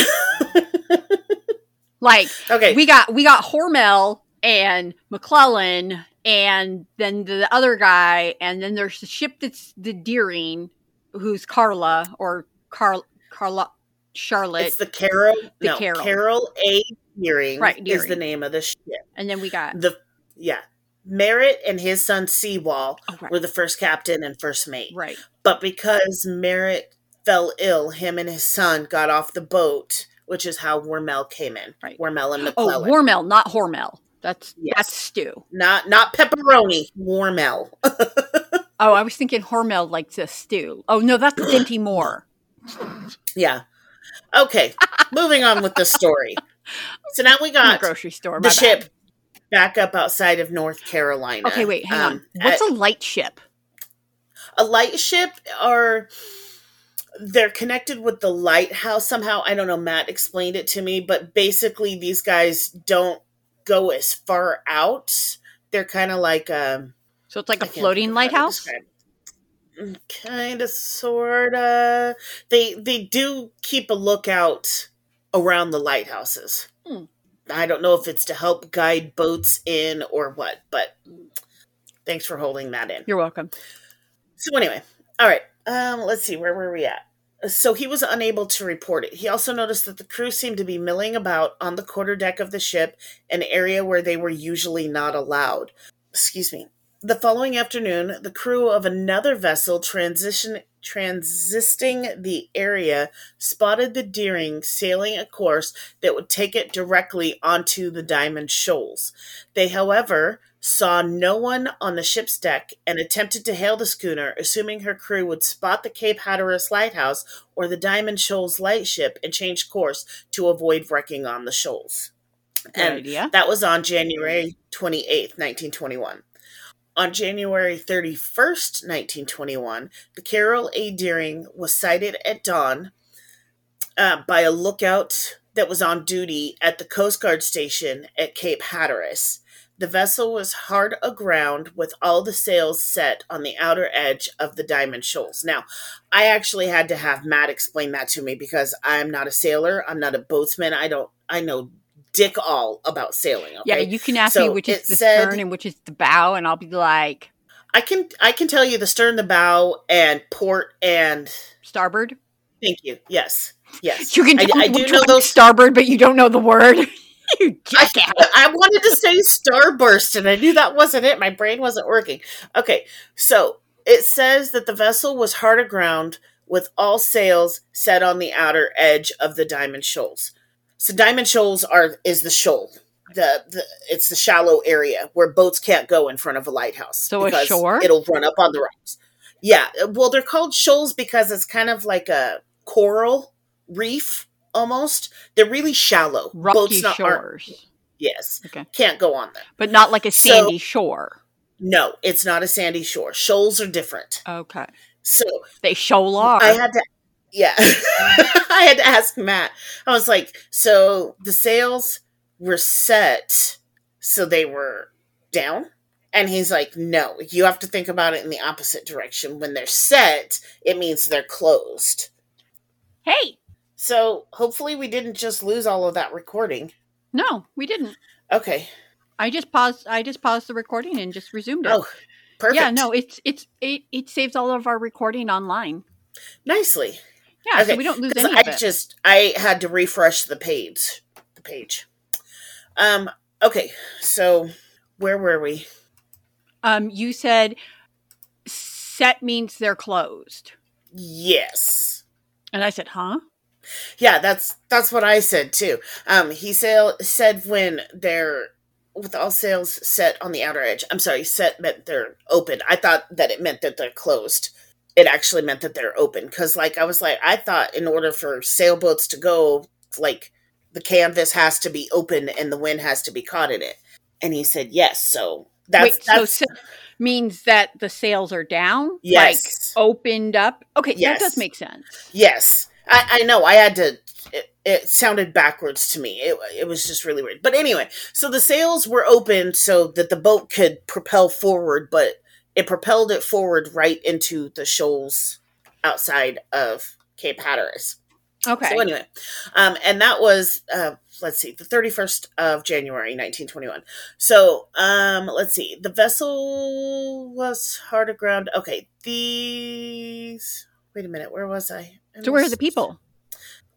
Like okay. we got we got Hormel and McLellan and then the other guy and then there's the ship that's the Deering who's Carla or Carl Carla Charlotte it's the Carroll. The no, Carroll. Carroll A. Deering, Right, is the name of the ship. and then we got The yeah, Merritt and his son Seawall oh right were the first captain and first mate. right But because Merritt fell ill, him and his son got off the boat, which is how Wormell came in. Right. Wormell and oh McLellan. Hormel not Hormel that's Yes. that's stew not not pepperoni. Wormell. oh I was thinking Hormel like the stew oh no that's Dinty Moore yeah. Okay. moving on with the story. So now we got grocery store the bad. ship back up outside of North Carolina. okay wait hang on Um, what's at- a light ship a light ship or they're connected with the lighthouse somehow. I don't know. Matt explained it to me, but basically these guys don't go as far out. They're kind of like um so it's like I a floating think of how to lighthouse. Kind of, sorta. They they do keep a lookout around the lighthouses. Hmm. I don't know if it's to help guide boats in or what, but thanks for holding that in. you're welcome So anyway, all right. Um, let's see, where were we at? So he was unable to report it. He also noticed that the crew seemed to be milling about on the quarterdeck of the ship, an area where they were usually not allowed. Excuse me. The following afternoon, the crew of another vessel transition transisting the area spotted the Deering sailing a course that would take it directly onto the Diamond Shoals. They, however, saw no one on the ship's deck and attempted to hail the schooner, assuming her crew would spot the Cape Hatteras lighthouse or the Diamond Shoals lightship and change course to avoid wrecking on the shoals. good And idea that was on January 28th, 1921. On January 31st, 1921, the Carroll A. Deering was sighted at dawn uh, by a lookout that was on duty at the Coast Guard station at Cape Hatteras. The vessel was hard aground with all the sails set on the outer edge of the Diamond Shoals. Now, I actually had to have Matt explain that to me because I'm not a sailor. I'm not a boatsman. I don't, I know dick all about sailing. Okay? Yeah, you can ask me which is the said- stern and which is the bow, and I'll be like I can I can tell you the stern, the bow, and port, and starboard. thank you. Yes, yes. You can I, tell I me do which know those. starboard, but you don't know the word. you I, jackass. I wanted to say starburst, and I knew that wasn't it. My brain wasn't working. Okay, so it says that the vessel was hard aground with all sails set on the outer edge of the Diamond Shoals. So Diamond Shoals are is the shoal. The, the it's the shallow area where boats can't go in front of a lighthouse. So a because shore? It'll run up on the rocks. Yeah, well, they're called shoals because it's kind of like a coral reef almost. They're really shallow. Rocky not- shores, yes, Okay. can't go on them. but not like a So- sandy shore. No, it's not a sandy shore. Shoals are different. Okay, So they shoal are. I had to, yeah, I had to ask Matt. I was like, so the sails were set, so they were down? And he's like, no, you have to think about it in the opposite direction. When they're set, it means they're closed. hey, So hopefully we didn't just lose all of that recording. no, we didn't. Okay. I just paused. I just paused the recording and just resumed it. Oh, perfect. yeah, no, it's it's it, it saves all of our recording online. Nicely. Yeah, so we don't lose any I just I had to refresh the page. The page. Um. Okay. So where were we? um, you said set means they're closed, Yes. and I said, huh? Yeah. That's that's what I said too. Um. He sail, said when they're with all sails set on the outer edge. I'm sorry. Set meant they're open. I thought that it meant that they're closed. It actually meant that they're open because, like, I was like, I thought in order for sailboats to go, like, the canvas has to be open and the wind has to be caught in it. And he said yes. So that's Wait, so that's set means that the sails are down, yes, like opened up. Okay, that does make sense. yes. I, I know. I had to. It, it sounded backwards to me. It, it was just really weird. But anyway, so the sails were open so that the boat could propel forward, but it propelled it forward right into the shoals outside of Cape Hatteras. Okay. So anyway, um, and that was uh, let's see, the thirty first of January, nineteen twenty one. So um, let's see, the vessel was hard aground. Okay, these. Wait a minute, where was I? I so where are the people?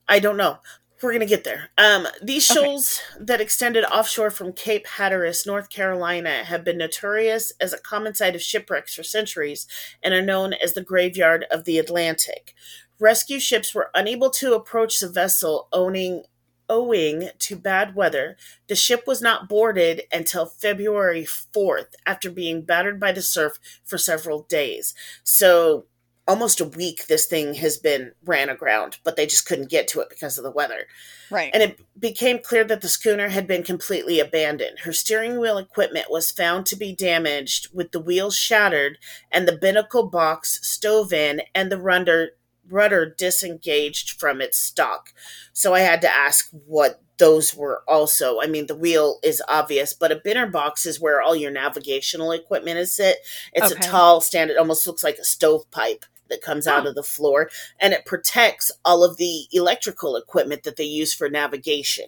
I don't know. We're gonna get there. Um, these Okay. shoals that extended offshore from Cape Hatteras, North Carolina, have been notorious as a common site of shipwrecks for centuries and are known as the graveyard of the Atlantic. Rescue ships were unable to approach the vessel owning owing to bad weather. The ship was not boarded until February 4th after being battered by the surf for several days. So almost a week this thing has been ran aground, but they just couldn't get to it because of the weather. Right. And it became clear that the schooner had been completely abandoned. Her steering wheel equipment was found to be damaged, with the wheels shattered and the binnacle box stove in and the rudder rudder disengaged from its stock. So I had to ask what those were also. I mean, the wheel is obvious, but a binner box is where all your navigational equipment is sit. It's Okay. a tall stand. It almost looks like a stovepipe that comes out of the floor, and it protects all of the electrical equipment that they use for navigation.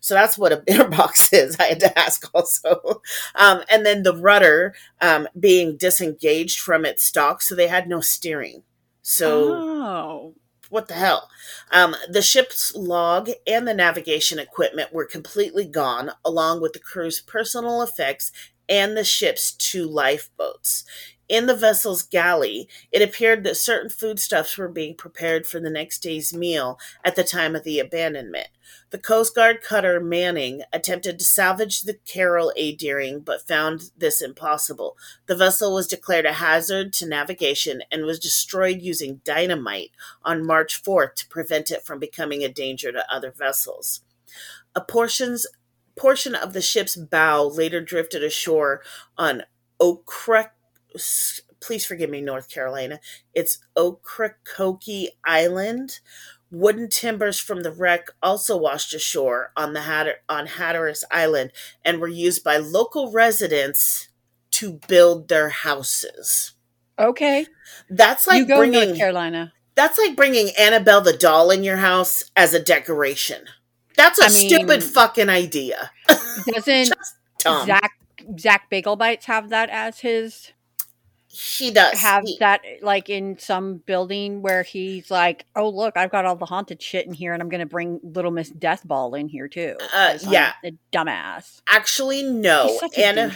So that's what a binner box is. I had to ask also. Um, and then the rudder um, being disengaged from its stock, so they had no steering. So oh. what the hell? Um, the ship's log and the navigation equipment were completely gone, along with the crew's personal effects and the ship's two lifeboats. In the vessel's galley, it appeared that certain foodstuffs were being prepared for the next day's meal at the time of the abandonment. The Coast Guard cutter Manning attempted to salvage the Carroll A. Deering, but found this impossible. The vessel was declared a hazard to navigation and was destroyed using dynamite on March 4th to prevent it from becoming a danger to other vessels. A portions, portion of the ship's bow later drifted ashore on Ocracoke. Please forgive me, North Carolina. It's Ocracoke Island. Wooden timbers from the wreck also washed ashore on the Hatter, on Hatteras Island and were used by local residents to build their houses. Okay. That's like go bringing North Carolina. that's like bringing Annabelle the doll in your house as a decoration. That's a I mean- stupid fucking idea. Doesn't. Zach Zach Bagans has have that as his he does have He- that like in some building where he's like, "Oh look, I've got all the haunted shit in here, and I'm going to bring Little Miss Deathball in here too." Uh, I'm yeah. a dumbass. actually no. He's such a Anna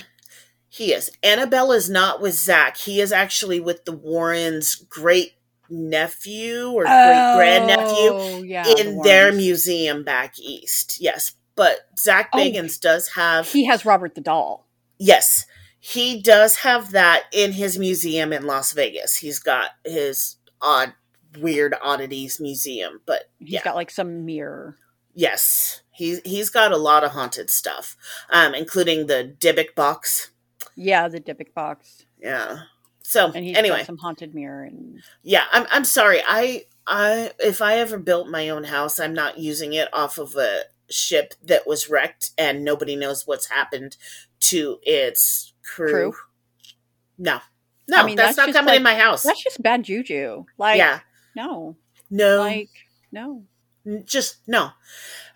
he is. Annabelle is not with Zach. He is actually with the Warrens' great nephew or great grandnephew Oh, yeah, the in their museum back east. Yes. But Zach Oh. Bagans does have He has Robert the doll. Yes, he does have that in his museum in Las Vegas. He's got his odd, weird oddities museum. But He's yeah, got like some mirror. yes, he's he's got a lot of haunted stuff, um, including the Dybbuk box. Yeah, the Dybbuk box, Yeah. So and he's anyway, some haunted mirror and yeah, I'm I'm sorry. I I if I ever built my own house, I'm not using it off of a ship that was wrecked and nobody knows what's happened to its crew. Crew? No. No, mean, that's, that's not coming like- in my house. that's just bad juju. Like, yeah. no, No. like no. Just no.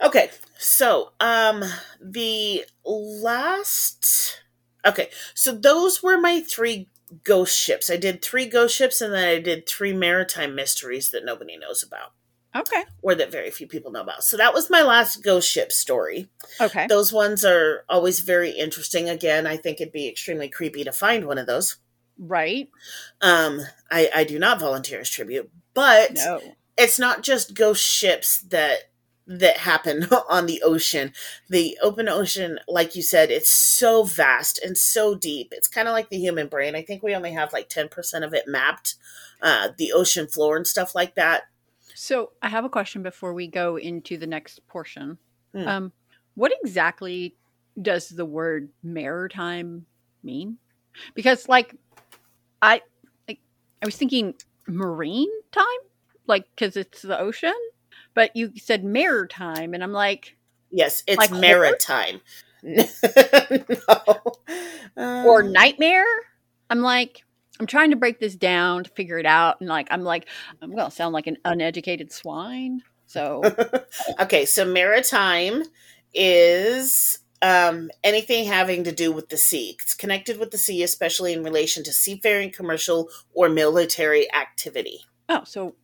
Okay. So, um the last Okay. So those were my three ghost ships. I did 3 ghost ships and then I did 3 maritime mysteries that nobody knows about Okay, or that very few people know about. So that was my last ghost ship story. okay, Those ones are always very interesting. Again, I think it'd be extremely creepy to find one of those. right? Um I I do not volunteer as tribute, but No, it's not just ghost ships that that happen on the ocean the open ocean like you said it's so vast and so deep it's kind of like the human brain i think we only have like 10% of it mapped uh, the ocean floor and stuff like that So I have a question before we go into the next portion. Hmm. Um, what exactly does the word maritime mean? Because like I like I was thinking marine time, like because it's the ocean, but you said maritime, and I'm like, yes it's Like maritime no. Uh, or nightmare. I'm like, I'm trying to break this down to figure it out, and like I'm like, I'm gonna sound like an uneducated swine. So okay, so maritime is um, anything having to do with the sea. It's connected with the sea, especially in relation to seafaring, commercial, or military activity. oh, so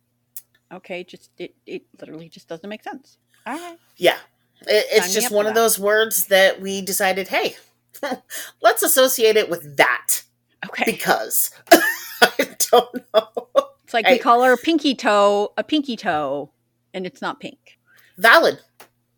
okay, just it it literally just doesn't make sense. All right. Yeah, it, it's just one of that. those words that we decided, hey, let's associate it with that Okay. because I don't know. It's like Hey. we call our pinky toe a pinky toe, and it's not pink. Valid.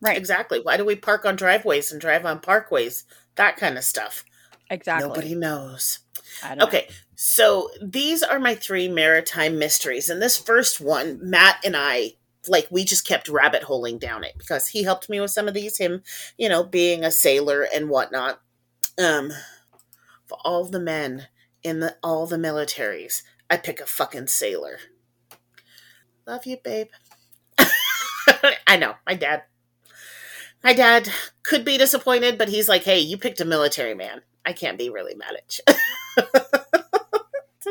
Right. Exactly. Why do we park on driveways and drive on parkways? That kind of stuff. Exactly. Nobody knows. I don't know. Okay, so these are my three maritime mysteries. And this first one, Matt and I, like, we just kept rabbit holing down it because he helped me with some of these, him, you know, being a sailor and whatnot. Um, for all the men in the all the militaries, I pick a fucking sailor. Love you, babe. I know, my dad. My dad could be disappointed, but he's like, hey, you picked a military man. I can't be really mad at you.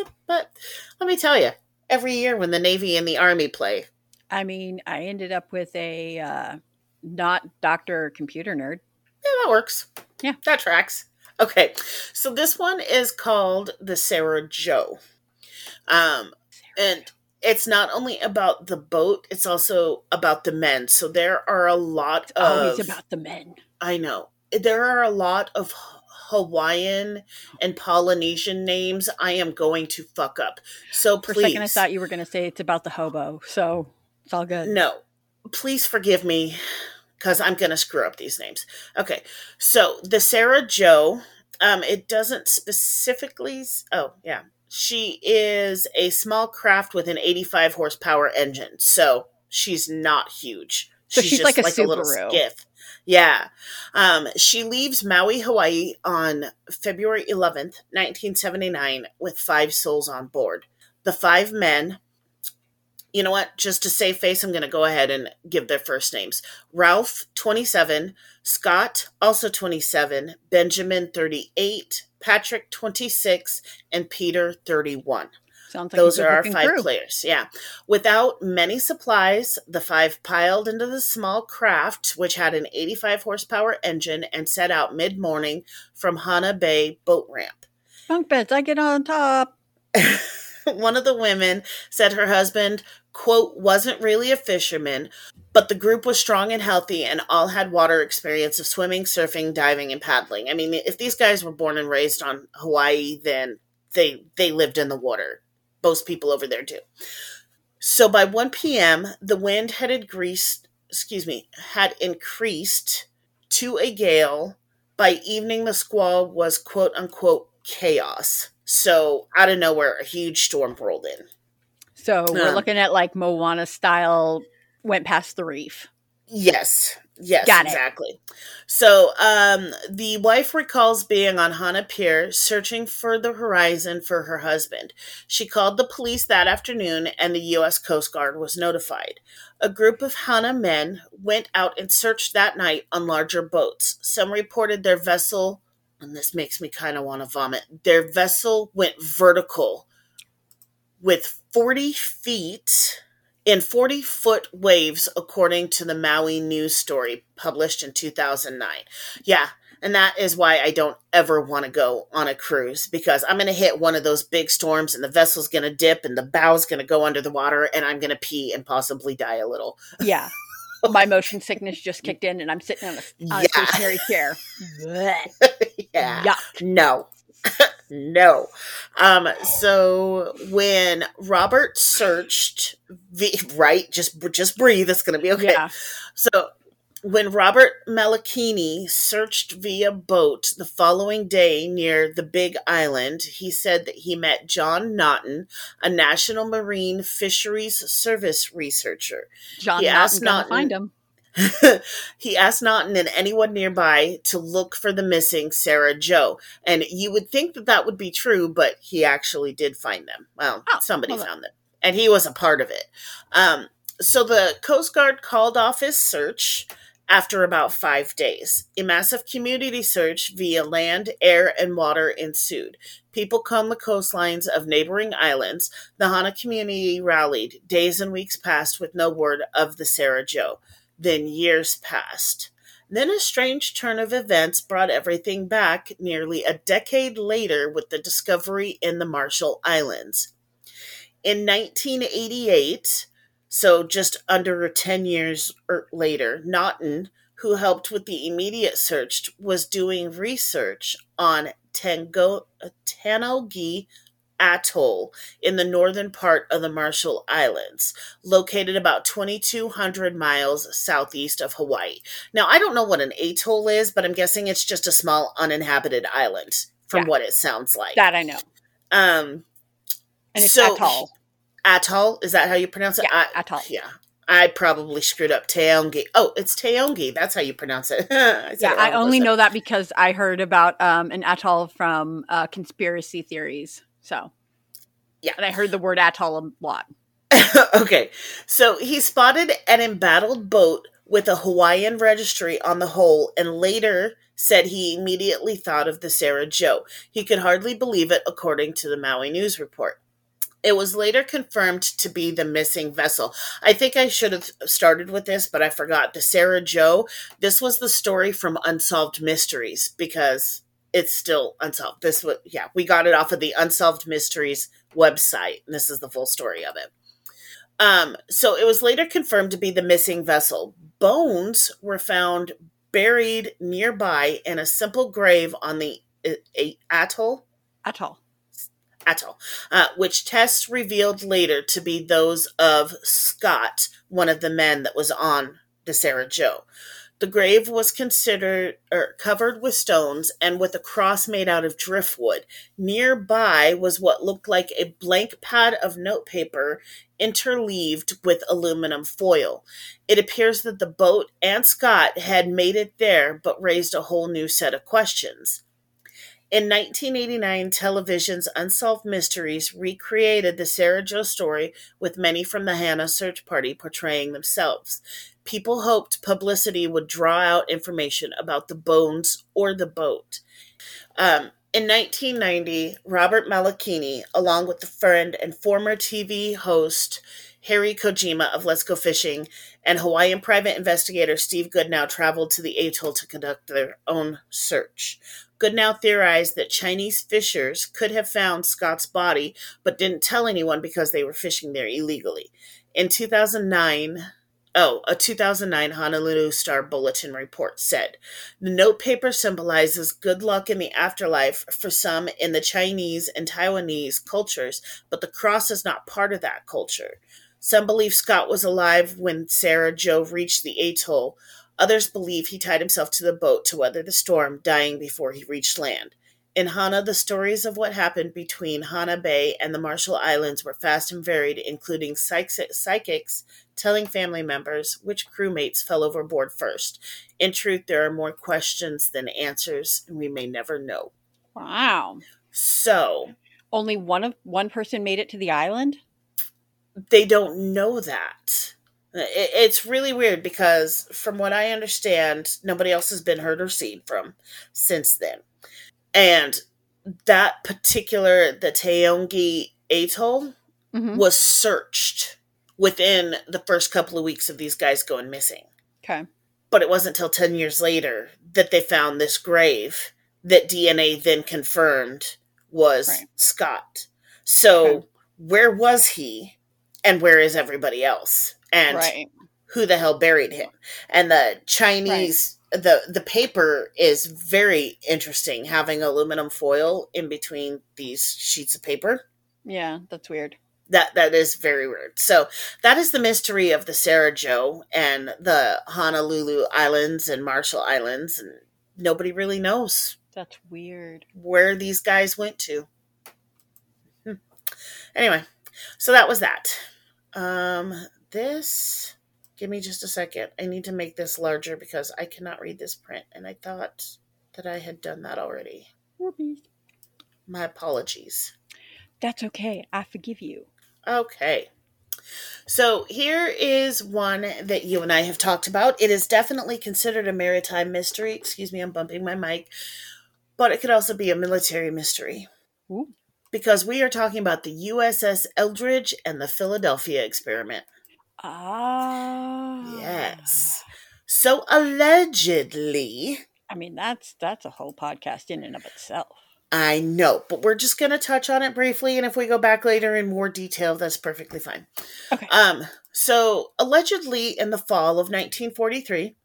but let me tell you, every year when the Navy and the Army play, I mean, I ended up with a uh, not doctor computer nerd. yeah, that works. Yeah. That tracks. Okay. So this one is called the Sarah Joe. Um, and it's not only about the boat, it's also about the men. So there are a lot of Always about the men. I know. There are a lot of Hawaiian and Polynesian names I am going to fuck up. So For a second, I thought you were going to say it's about the hobo. So it's all good. No, please forgive me because I'm going to screw up these names. Okay, so the Sarah Joe, um, it doesn't specifically. Oh, yeah. She is a small craft with an 85 horsepower engine, so she's not huge. So she's like a little skiff. Yeah. Um, she leaves Maui, Hawaii on February 11th, 1979, with five souls on board. The five men you know what? Just to save face, I'm going to go ahead and give their first names. Ralph, 27, Scott, also 27, Benjamin, 38, Patrick, 26, and Peter, 31. Sounds like Those are our five crew. players. Yeah. Without many supplies, the five piled into the small craft, which had an 85 horsepower engine, and set out mid morning from Hana Bay boat ramp. Bunk beds. I get on top. one of the women said her husband quote wasn't really a fisherman but the group was strong and healthy and all had water experience of swimming surfing diving and paddling. I mean if these guys were born and raised on hawaii then they they lived in the water. Most people over there do. So by 1 p.m the wind had increased excuse me had increased to a gale. By evening the squall was quote unquote chaos. So out of nowhere a huge storm rolled in So we're Um, looking at like Moana style. Went past the reef. Yes. Yes, Got it. exactly. So, um, the wife recalls being on Hana Pier searching for the horizon for her husband. She called the police that afternoon and the U.S. Coast Guard was notified. A group of Hana men went out and searched that night on larger boats. Some reported their vessel, and this makes me kind of want to vomit, their vessel went vertical with 40 feet in 40 foot waves, according to the Maui news story published in 2009. Yeah, and that is why I don't ever want to go on a cruise because I'm going to hit one of those big storms and the vessel's going to dip and the bow's going to go under the water and I'm going to pee and possibly die a little. Yeah. My motion sickness just kicked in, and I'm sitting on a, on a stationary chair. Yeah. Yuck. No. no. Um so when Robert searched right just just breathe it's going to be okay. Yeah. So when Robert Malachini searched via boat the following day near the Big Island, he said that he met John Naughton, a National Marine Fisheries Service researcher. John He Naughton asked Naughton- find him. he asked Naughton and anyone nearby to look for the missing Sarah Joe. And you would think that that would be true, but he actually did find them. Well, Oh, somebody found them. And he was a part of it. Um, so the Coast Guard called off his search after about five days. A massive community search via land, air, and water ensued. People combed the coastlines of neighboring islands. The Hana community rallied. Days and weeks passed with no word of the Sarah Joe. Then years passed. Then a strange turn of events brought everything back nearly a decade later with the discovery in the Marshall Islands. In 1988, so just under 10 years er, later, Naughton, who helped with the immediate search, was doing research on Tango, Tanogi Atoll in the northern part of the Marshall Islands, located about 2,200 miles southeast of Hawaii. Now, I don't know what an atoll is, but I'm guessing it's just a small uninhabited island from Yeah. what it sounds like. That I know. um, And it's So- atoll. atoll, is that how you pronounce it? Yeah, I- atoll. Yeah. I probably screwed up Taongi. Oh, it's Taongi. That's how you pronounce it. I Yeah, it I only know that because I heard about um, an atoll from uh, conspiracy theories. So, Yeah. and I heard the word atoll a lot. okay, so he spotted an embattled boat with a Hawaiian registry on the hull and later said he immediately thought of the Sarah Joe. He could hardly believe it, according to the Maui News report. It was later confirmed to be the missing vessel. I think I should have started with this, but I forgot. The Sarah Joe, this was the story from Unsolved Mysteries because it's still unsolved. This was, yeah, we got it off of the Unsolved Mysteries website, and this is the full story of it. Um, so it was later confirmed to be the missing vessel. Bones were found buried nearby in a simple grave on the uh, a- atoll Atoll. atoll, uh, which tests revealed later to be those of Scott, one of the men that was on the Sarah Joe. The grave was considered or covered with stones and with a cross made out of driftwood. Nearby was what looked like a blank pad of notepaper interleaved with aluminum foil. It appears that the boat and Scott had made it there but raised a whole new set of questions. In 1989, television's Unsolved Mysteries recreated the Sarah Joe story with many from the Hana search party portraying themselves. People hoped publicity would draw out information about the bones or the boat. Um, in 1990, Robert Malachini, along with the friend and former TV host Harry Kojima of Let's Go Fishing and Hawaiian private investigator Steve Goodnow, traveled to the atoll to conduct their own search. Goodnow theorized that Chinese fishers could have found Scott's body but didn't tell anyone because they were fishing there illegally. In 2009, oh, a 2009 Honolulu Star Bulletin report said the notepaper symbolizes good luck in the afterlife for some in the Chinese and Taiwanese cultures, but the cross is not part of that culture. Some believe Scott was alive when Sarah Joe reached the atoll. Others believe he tied himself to the boat to weather the storm, dying before he reached land. In Hana, the stories of what happened between Hana Bay and the Marshall Islands were fast and varied, including psychics telling family members which crewmates fell overboard first. In truth, there are more questions than answers, and we may never know. Wow. So, Only one of one person made it to the island. they don't know that. It, it's really weird because, from what I understand, nobody else has been heard or seen from since then. And that particular, the Taongi Atoll, Mm-hmm. was searched within the first couple of weeks of these guys going missing. Okay. But it wasn't until 10 years later that they found this grave that DNA then confirmed was Right. Scott. So, Okay. where was he and where is everybody else? And right. who the hell buried him? And the Chinese the the paper is very interesting having aluminum foil in between these sheets of paper Yeah, that's weird. that that is very weird. So that is the mystery of the Sarah Joe and the Honolulu Islands and Marshall Islands, and nobody really knows That's weird. where these guys went to. Hmm. Anyway, so that was that. Um, this. Give me just a second. I need to make this larger because I cannot read this print, and I thought that I had done that already. Whoopies. My apologies. That's okay. I forgive you. Okay. So here is one that you and I have talked about. It is definitely considered a maritime mystery. Excuse me, I'm bumping my mic. But it could also be a military mystery. Ooh. Because we are talking about the USS Eldridge and the Philadelphia experiment. Ah. Yes. So allegedly, I mean, that's that's a whole podcast in and of itself. I know, but we're just going to touch on it briefly, and if we go back later in more detail, that's perfectly fine. Okay. Um, so allegedly, in the fall of 1943,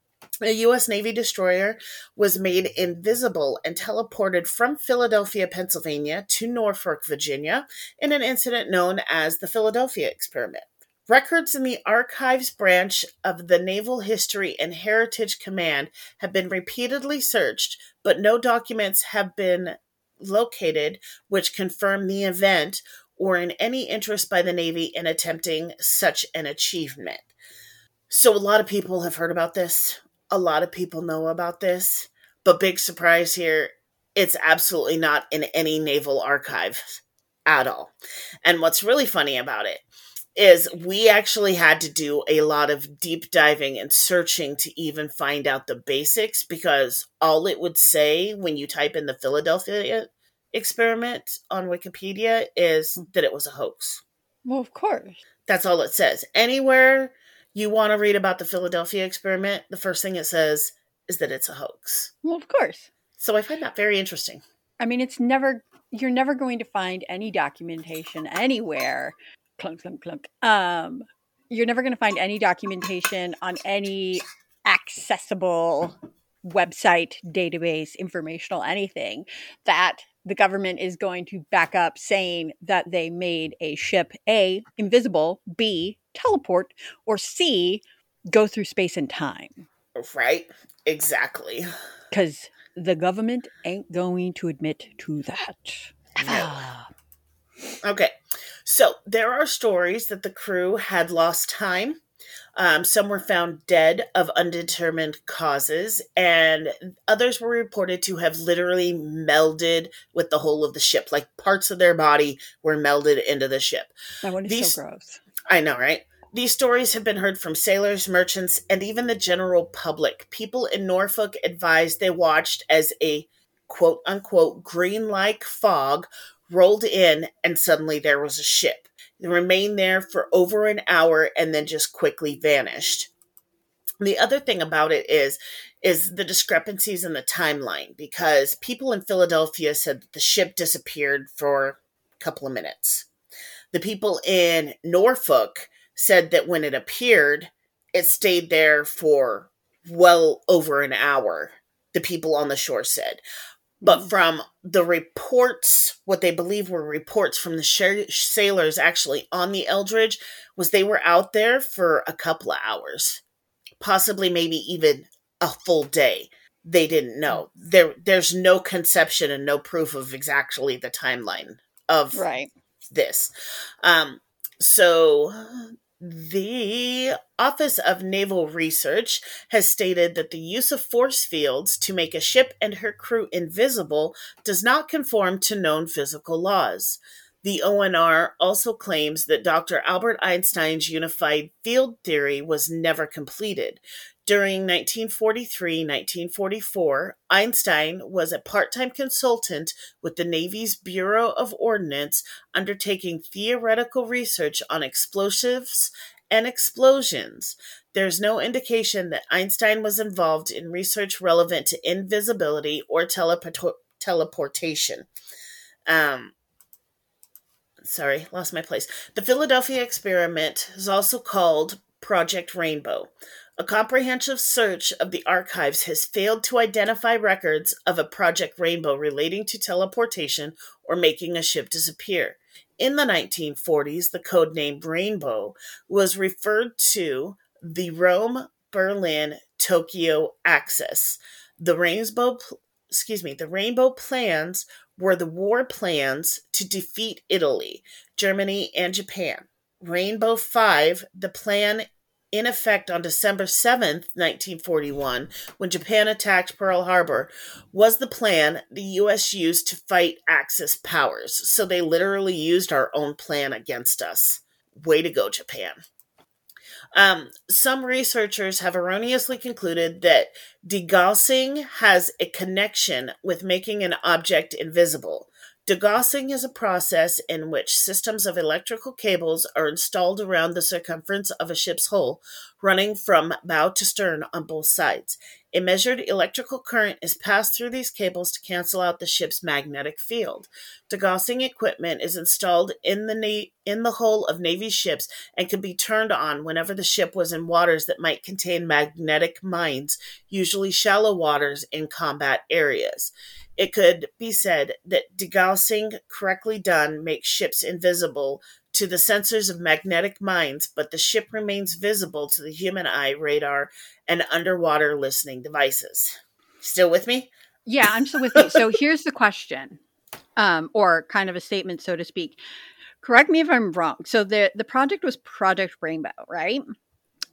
a U.S. Navy destroyer was made invisible and teleported from Philadelphia, Pennsylvania, to Norfolk, Virginia, in an incident known as the Philadelphia Experiment. Records in the Archives branch of the Naval History and Heritage Command have been repeatedly searched, but no documents have been located which confirm the event or in any interest by the Navy in attempting such an achievement. So, a lot of people have heard about this. A lot of people know about this. But, big surprise here, it's absolutely not in any naval archive at all. And what's really funny about it is we actually had to do a lot of deep diving and searching to even find out the basics because all it would say when you type in the Philadelphia experiment on Wikipedia is hmm. that it was a hoax. Well, of course. That's all it says. Anywhere you want to read about the Philadelphia experiment, the first thing it says is that it's a hoax. Well, of course. So I find that very interesting. I mean, it's never you're never going to find any documentation anywhere. Clunk, clunk, clunk. Um, you're never going to find any documentation on any accessible website, database, informational, anything that the government is going to back up saying that they made a ship A, invisible, B, teleport, or C, go through space and time. Right? Exactly. Because the government ain't going to admit to that. Ah. Okay. So there are stories that the crew had lost time. Um, some were found dead of undetermined causes, and others were reported to have literally melded with the whole of the ship. Like parts of their body were melded into the ship. That one is These- so gross. I know, right? These stories have been heard from sailors, merchants, and even the general public. People in Norfolk advised they watched as a quote unquote green like fog rolled in and suddenly there was a ship. It remained there for over an hour and then just quickly vanished. The other thing about it is is the discrepancies in the timeline because people in Philadelphia said that the ship disappeared for a couple of minutes. The people in Norfolk said that when it appeared, it stayed there for well over an hour. The people on the shore said. But from the reports, what they believe were reports from the sh- sailors actually on the Eldridge, was they were out there for a couple of hours, possibly maybe even a full day. They didn't know. There, there's no conception and no proof of exactly the timeline of Right. this. Um, so the Office of Naval Research has stated that the use of force fields to make a ship and her crew invisible does not conform to known physical laws. The ONR also claims that Dr. Albert Einstein's unified field theory was never completed. During 1943 1944, Einstein was a part time consultant with the Navy's Bureau of Ordnance undertaking theoretical research on explosives and explosions. There's no indication that Einstein was involved in research relevant to invisibility or teleport- teleportation. Um, sorry, lost my place. The Philadelphia experiment is also called Project Rainbow. A comprehensive search of the archives has failed to identify records of a Project Rainbow relating to teleportation or making a ship disappear. In the 1940s, the code name Rainbow was referred to the Rome, Berlin, Tokyo axis. The rainbow, excuse me, the Rainbow plans were the war plans to defeat Italy, Germany, and Japan. Rainbow 5, the plan in effect on December 7th, 1941, when Japan attacked Pearl Harbor, was the plan the US used to fight Axis powers. So they literally used our own plan against us. Way to go, Japan. Um, some researchers have erroneously concluded that degaussing has a connection with making an object invisible. Degaussing is a process in which systems of electrical cables are installed around the circumference of a ship's hull, running from bow to stern on both sides. A measured electrical current is passed through these cables to cancel out the ship's magnetic field. Degaussing equipment is installed in the na- in the hull of Navy ships and can be turned on whenever the ship was in waters that might contain magnetic mines, usually shallow waters in combat areas. It could be said that degaussing correctly done makes ships invisible to the sensors of magnetic mines, but the ship remains visible to the human eye, radar, and underwater listening devices. Still with me? Yeah, I'm still with you. So here's the question, um, or kind of a statement, so to speak. Correct me if I'm wrong. So the the project was Project Rainbow, right?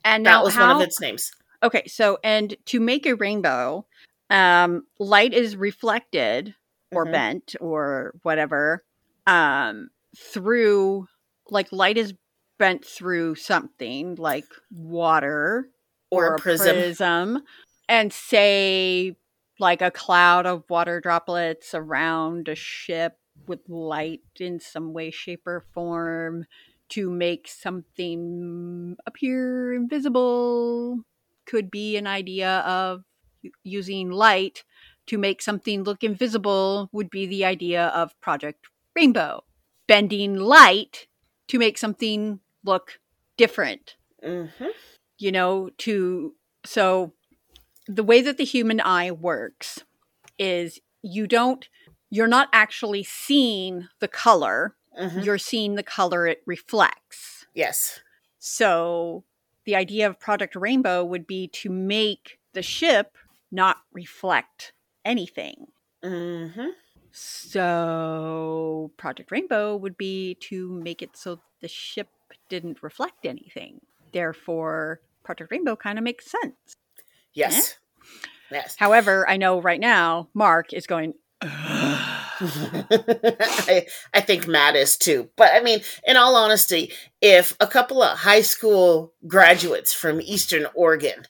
And that was how, one of its names. Okay, so and to make a rainbow, um, light is reflected or mm-hmm. bent or whatever um, through like light is bent through something like water or, or a prism. prism and say like a cloud of water droplets around a ship with light in some way shape or form to make something appear invisible could be an idea of using light to make something look invisible would be the idea of project rainbow bending light to make something look different. Mm-hmm. You know, to so the way that the human eye works is you don't you're not actually seeing the color mm-hmm. you're seeing the color it reflects yes so the idea of project rainbow would be to make the ship not reflect anything mm-hmm. So, Project Rainbow would be to make it so the ship didn't reflect anything. Therefore, Project Rainbow kind of makes sense. Yes. Yes. However, I know right now Mark is going. I, I think Matt is too. But I mean, in all honesty, if a couple of high school graduates from Eastern Oregon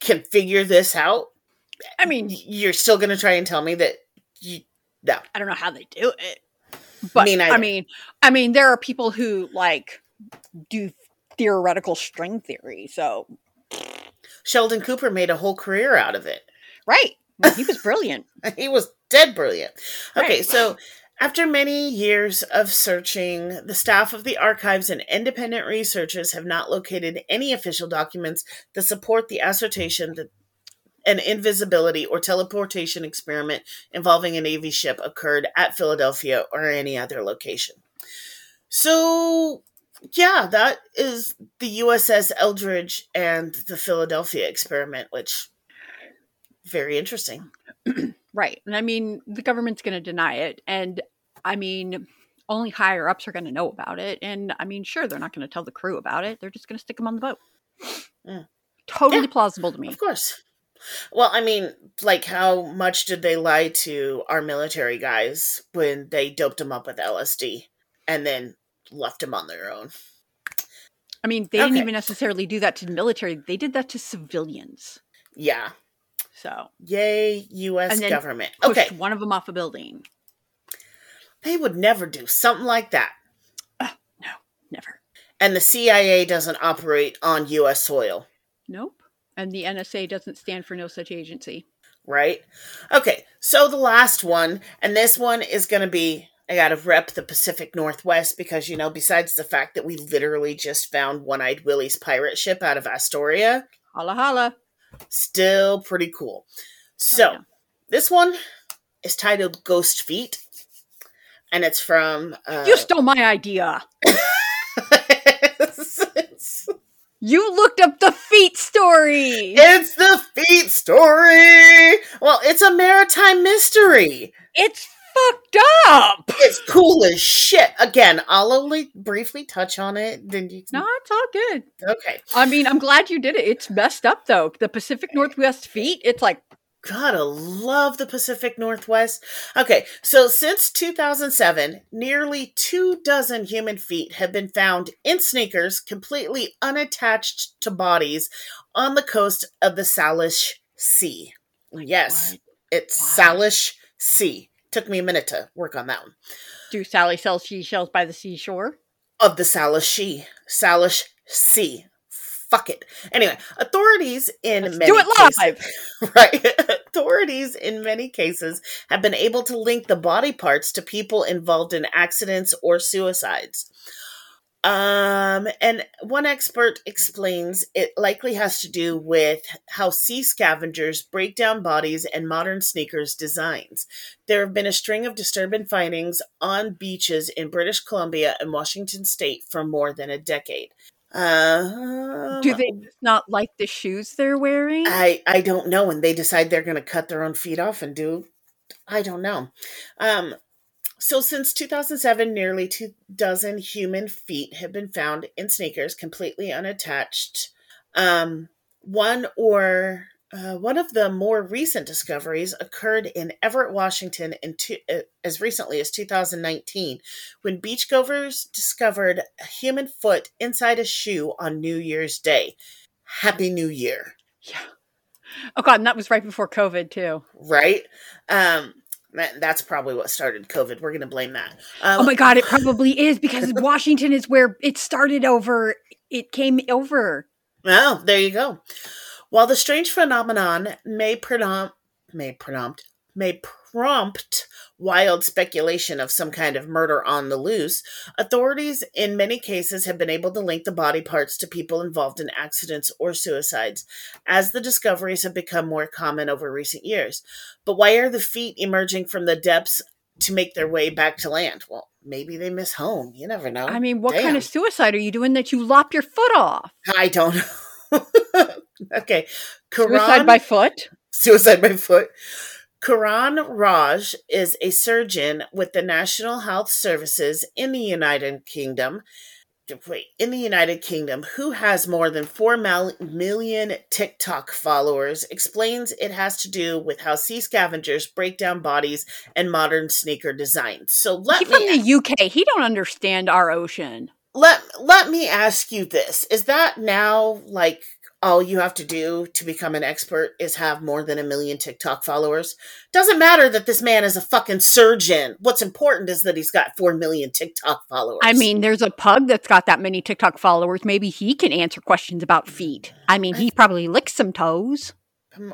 can figure this out, I mean, you're still going to try and tell me that you, no, I don't know how they do it. But Me I mean, I mean, there are people who like do theoretical string theory. So Sheldon Cooper made a whole career out of it. Right. Well, he was brilliant. he was dead brilliant. Okay, right. so after many years of searching, the staff of the archives and independent researchers have not located any official documents that support the assertion that an invisibility or teleportation experiment involving a Navy ship occurred at Philadelphia or any other location. So, yeah, that is the USS Eldridge and the Philadelphia experiment, which very interesting. right. And I mean, the government's going to deny it. And I mean, only higher ups are going to know about it. And I mean, sure, they're not going to tell the crew about it. They're just going to stick them on the boat. Mm. Totally yeah, plausible to me. Of course. Well, I mean, like, how much did they lie to our military guys when they doped them up with LSD and then left them on their own? I mean, they okay. didn't even necessarily do that to the military. They did that to civilians. Yeah. So. Yay, U.S. government. okay. one of them off a building. They would never do something like that. Uh, no, never. And the CIA doesn't operate on U.S. soil. Nope. And the NSA doesn't stand for no such agency. Right? Okay, so the last one, and this one is going to be I got to rep the Pacific Northwest because, you know, besides the fact that we literally just found One Eyed Willie's pirate ship out of Astoria. Holla holla. Still pretty cool. So, oh, yeah. this one is titled Ghost Feet, and it's from. Uh, you stole my idea. You looked up the feet story. It's the feet story. Well, it's a maritime mystery. It's fucked up. It's cool as shit. Again, I'll only briefly touch on it. Then you. No, it's all good. Okay. I mean, I'm glad you did it. It's messed up though. The Pacific Northwest feet. It's like Gotta love the Pacific Northwest. Okay, so since 2007, nearly two dozen human feet have been found in sneakers, completely unattached to bodies, on the coast of the Salish Sea. Yes, What? it's? Salish Sea. Took me a minute to work on that one. Do Sally sell seashells by the seashore? Of the Salish Sea. Salish Sea. Fuck it. Anyway, authorities in Let's many do it cases- right? Authorities in many cases have been able to link the body parts to people involved in accidents or suicides. Um, and one expert explains it likely has to do with how sea scavengers break down bodies and modern sneakers designs. There have been a string of disturbing findings on beaches in British Columbia and Washington state for more than a decade. Um, Do they just not like the shoes they're wearing? I I don't know, and they decide they're going to cut their own feet off and do. I don't know. Um, so since 2007, nearly two dozen human feet have been found in sneakers, completely unattached. Um, one or uh, one of the more recent discoveries occurred in Everett, Washington, in two, uh, as recently as 2019, when beachgoers discovered a human foot inside a shoe on New Year's Day. Happy New Year! yeah. Oh god, and that was right before COVID too. right? Um, that's probably what started COVID. We're going to blame that. Um, Oh my god, it probably is because Washington is where it started over. It came over. Oh, there you go. While the strange phenomenon may prompt, may prompt, may prompt wild speculation of some kind of murder on the loose, authorities in many cases have been able to link the body parts to people involved in accidents or suicides, as the discoveries have become more common over recent years. But why are the feet emerging from the depths to make their way back to land? Well, maybe they miss home. You never know. I mean, what kind of suicide are you doing that you lop your foot off? I don't know. okay. Suicide by foot? suicide by foot. Karan Raj is a surgeon with the National Health Services in the United Kingdom. Wait, in the United Kingdom, who has more than 4 million TikTok followers, explains it has to do with how sea scavengers break down bodies and modern sneaker designs. So let He's me from the UK. He don't understand our ocean. let let me ask you this is that now like all you have to do to become an expert is have more than a million tiktok followers doesn't matter that this man is a fucking surgeon what's important is that he's got 4 million tiktok followers I mean, there's a pug that's got that many TikTok followers. Maybe he can answer questions about mm. feet. I mean, he probably licks some toes.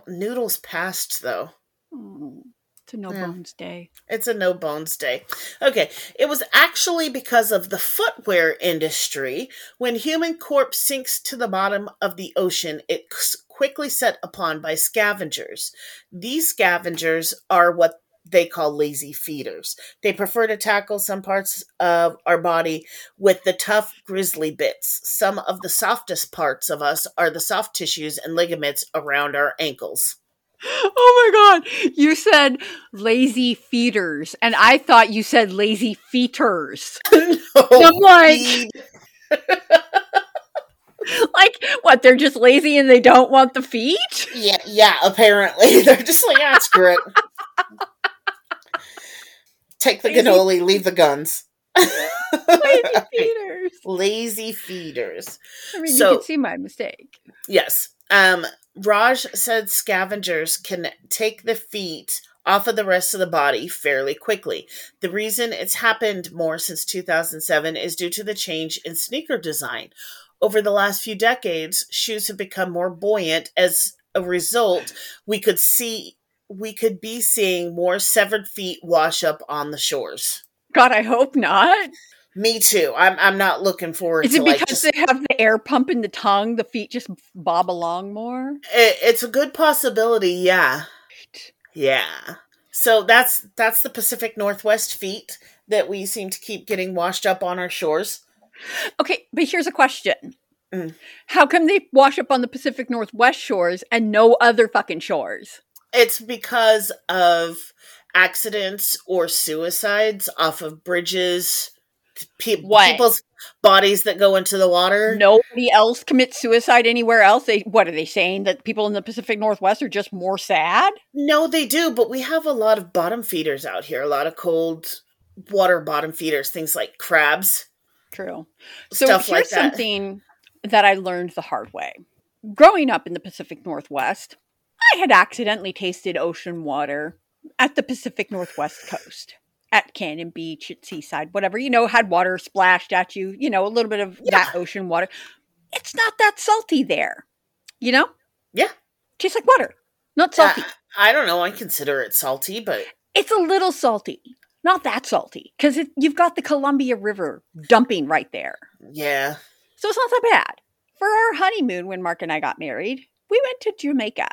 Noodles passed though Oh, it's a no Yeah. bones day. It's a no bones day. Okay, it was actually because of the footwear industry. When human corpse sinks to the bottom of the ocean, it's quickly set upon by scavengers. These scavengers are what they call lazy feeders. They prefer to tackle some parts of our body with the tough, grizzly bits. Some of the softest parts of us are the soft tissues and ligaments around our ankles. Oh my god. You said lazy feeders, and I thought you said lazy feeters. no, I'm like- Like, what? They're just lazy and they don't want the feet? Yeah, yeah, apparently. They're just like, ah, screw it. Take the Lazy- cannoli, leave the guns. Lazy feeders. Lazy feeders. I mean, So- you can see my mistake. Yes. Um, Raj said scavengers can take the feet off of the rest of the body fairly quickly. The reason it's happened more since 2007 is due to the change in sneaker design. Over the last few decades, shoes have become more buoyant. As a result, we could see we could be seeing more severed feet wash up on the shores. God, I hope not. Me too. I'm I'm not looking forward Is to it like because just they have the air pump in the tongue? The feet just bob along more? It, it's a good possibility, yeah. Yeah. So that's that's the Pacific Northwest feet that we seem to keep getting washed up on our shores. Okay, but here's a question. Mm. How come they wash up on the Pacific Northwest shores and no other fucking shores? It's because of accidents or suicides off of bridges. Pe-? People's bodies that go into the water. Nobody else commits suicide anywhere else. They what are they saying that people in the Pacific Northwest are just more sad? No, they do, but we have a lot of bottom feeders out here. A lot of cold water bottom feeders, things like crabs. True. So Stuff here's like that. something that I learned the hard way. Growing up in the Pacific Northwest, I had accidentally tasted ocean water at the Pacific Northwest coast. At Cannon Beach, at Seaside, whatever, you know, had water splashed at you, you know, a little bit of that ocean water. It's not that salty there, you know? Yeah. Tastes like water, not salty. Uh, I don't know. I consider it salty, but it's a little salty, not that salty, because you've got the Columbia River dumping right there. yeah. So it's not that bad. For our honeymoon, when Mark and I got married, we went to Jamaica.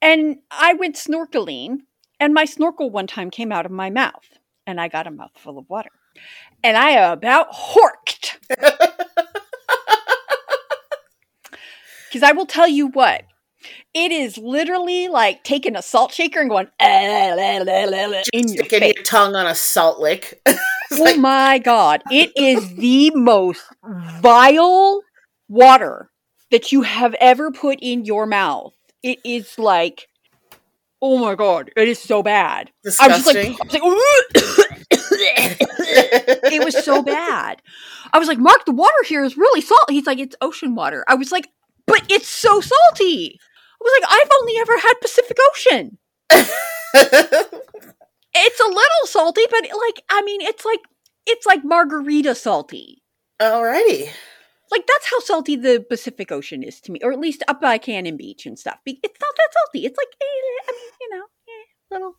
And I went snorkeling, and my snorkel one time came out of my mouth, and I got a mouthful of water. And I about horked. Because I will tell you what, it is literally like taking a salt shaker and going "Ah, la, la, la, la," in your your tongue on a salt lick. Oh like, my god, it is the most vile water that you have ever put in your mouth. It is like, oh my god, it is so bad. I was just like, disgusting. I was like, it was so bad. I was like, Mark, the water here is really salty. He's like, it's ocean water. I was like, but it's so salty. I was like, I've only ever had Pacific Ocean. It's a little salty, but like, I mean, it's like it's like margarita salty. Alrighty. Like that's how salty the Pacific Ocean is to me, or at least up by Cannon Beach and stuff. It's not that salty. It's like, eh, I mean, you know, eh, little.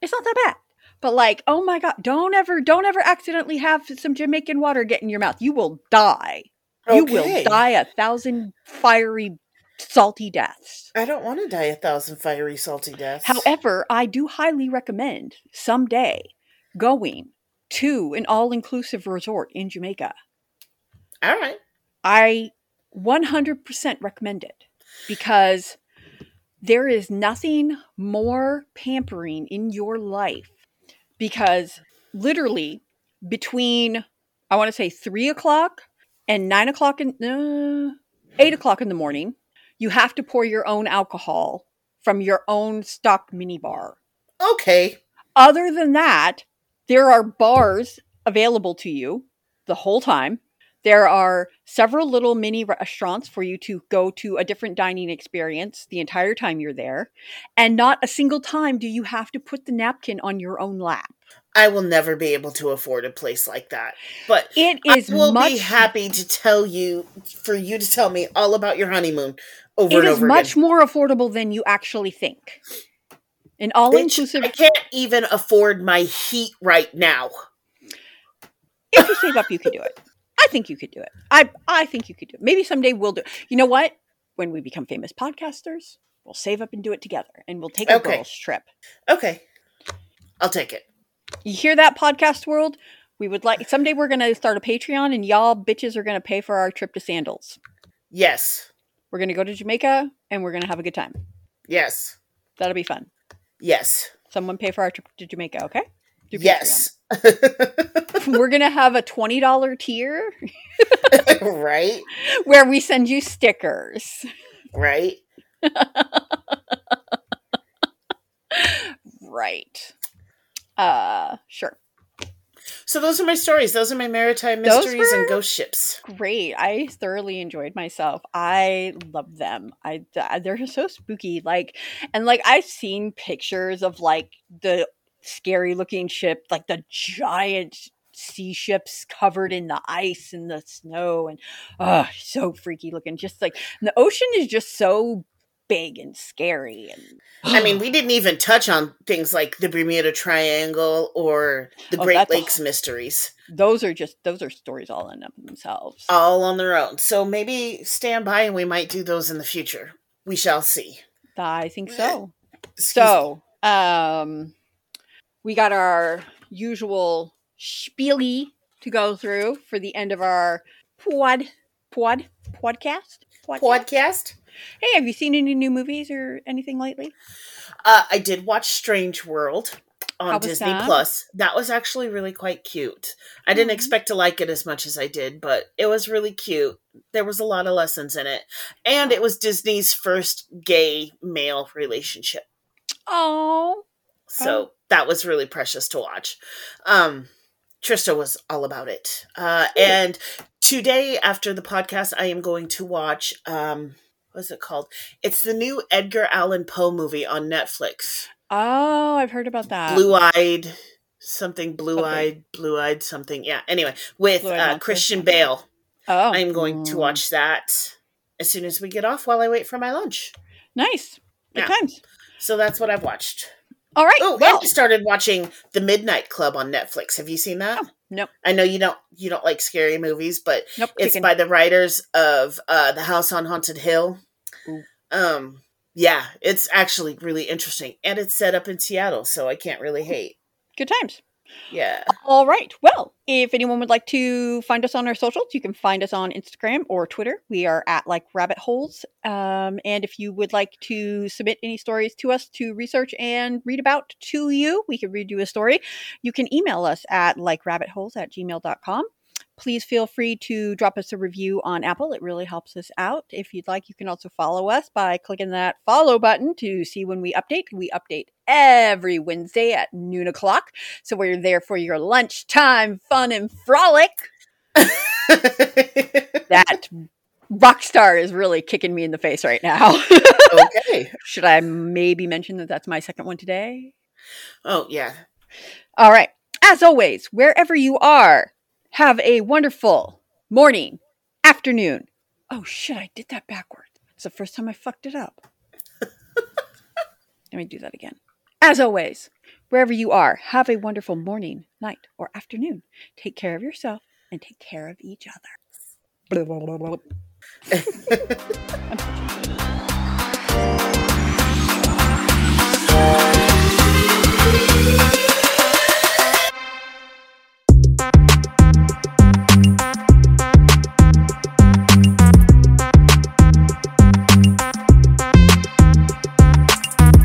It's not that bad. But like, oh my god, don't ever, don't ever accidentally have some Jamaican water get in your mouth. You will die. You will die a thousand fiery, salty deaths. I don't want to die a thousand fiery, salty deaths. However, I do highly recommend someday going to an all inclusive resort in Jamaica. All right. I 100% recommend it because there is nothing more pampering in your life because literally between, I want to say three o'clock and nine o'clock in, uh, eight o'clock in the morning, you have to pour your own alcohol from your own stock minibar. Okay. Other than that, there are bars available to you the whole time. There are several little mini restaurants for you to go to a different dining experience the entire time you're there. And not a single time do you have to put the napkin on your own lap. I will never be able to afford a place like that. But It is I will much be happy to tell you, for you to tell me all about your honeymoon over it is much again. more affordable than you actually think. An all inclusive I can't even afford my heat right now. if you save up you could do it. I think you could do it. I I think you could do it. Maybe someday we'll do it. You know what? When we become famous podcasters, we'll save up and do it together and we'll take a Okay. girls trip. Okay. I'll take it. You hear that podcast world? We would like someday we're gonna start a Patreon and y'all bitches are gonna pay for our trip to Sandals. Yes. We're gonna go to Jamaica and we're gonna have a good time. Yes. That'll be fun. Yes. Someone pay for our trip to Jamaica, okay? Yes. Patreon. we're gonna have a twenty dollar tier right? where we send you stickers. Right? Right. Uh sure. So those are my stories. Those are my maritime mysteries and ghost ships. Great. I thoroughly enjoyed myself. I love them. I they're so spooky. Like and like I've seen pictures of like the scary looking ship, like the giant sea ships covered in the ice and the snow and oh so freaky looking. Just like the ocean is just so big and scary and I mean, we didn't even touch on things like the Bermuda Triangle or the Oh, Great that's a- Lakes mysteries, those are just those are stories all in themselves. all on their own. So maybe stand by and we might do those in the future. We shall see. I think so. Excuse. So, um, we got our usual spiely to go through for the end of our pod, pod, podcast. Podcast? podcast. Hey, have you seen any new movies or anything lately? Uh, I did watch Strange World on Disney that? Plus. That was actually really quite cute. I didn't mm-hmm. expect to like it as much as I did, but it was really cute. There was a lot of lessons in it. And it was Disney's first gay male relationship. Oh. So. That was really precious to watch. Um Trista was all about it. Uh, and today, after the podcast, I am going to watch. Um, what's it called? It's the new Edgar Allan Poe movie on Netflix. Oh, I've heard about that. Blue eyed, something blue eyed, okay. blue eyed something. Yeah. Anyway, with uh, Christian Bale. Oh, I'm going to watch that as soon as we get off while I wait for my lunch. Nice. Good yeah. times. So that's what I've watched. All right. Oh, well, I started watching The Midnight Club on Netflix. Have you seen that? Oh, nope. I know you don't you don't like scary movies, but nope, it's by the writers of uh, The House on Haunted Hill. Ooh. Um, yeah, it's actually really interesting, and it's set up in Seattle, so I can't really hate. Good times. Yeah. All right. Well, if anyone would like to find us on our socials, you can find us on Instagram or Twitter. We are at like rabbit holes. Um, and if you would like to submit any stories to us to research and read about to you, we can read you a story. You can email us at like rabbit holes at gmail.com please feel free to drop us a review on Apple. It really helps us out. If you'd like, you can also follow us by clicking that follow button to see when we update. We update every Wednesday at noon o'clock. So we're there for your lunchtime fun and frolic. that rock star is really kicking me in the face right now. okay. Should I maybe mention that that's my second one today? Oh, yeah. All right. As always, wherever you are, have a wonderful morning, afternoon. Oh shit, I did that backwards. It's the first time I fucked it up. Let me do that again. As always, wherever you are, have a wonderful morning, night, or afternoon. Take care of yourself and take care of each other.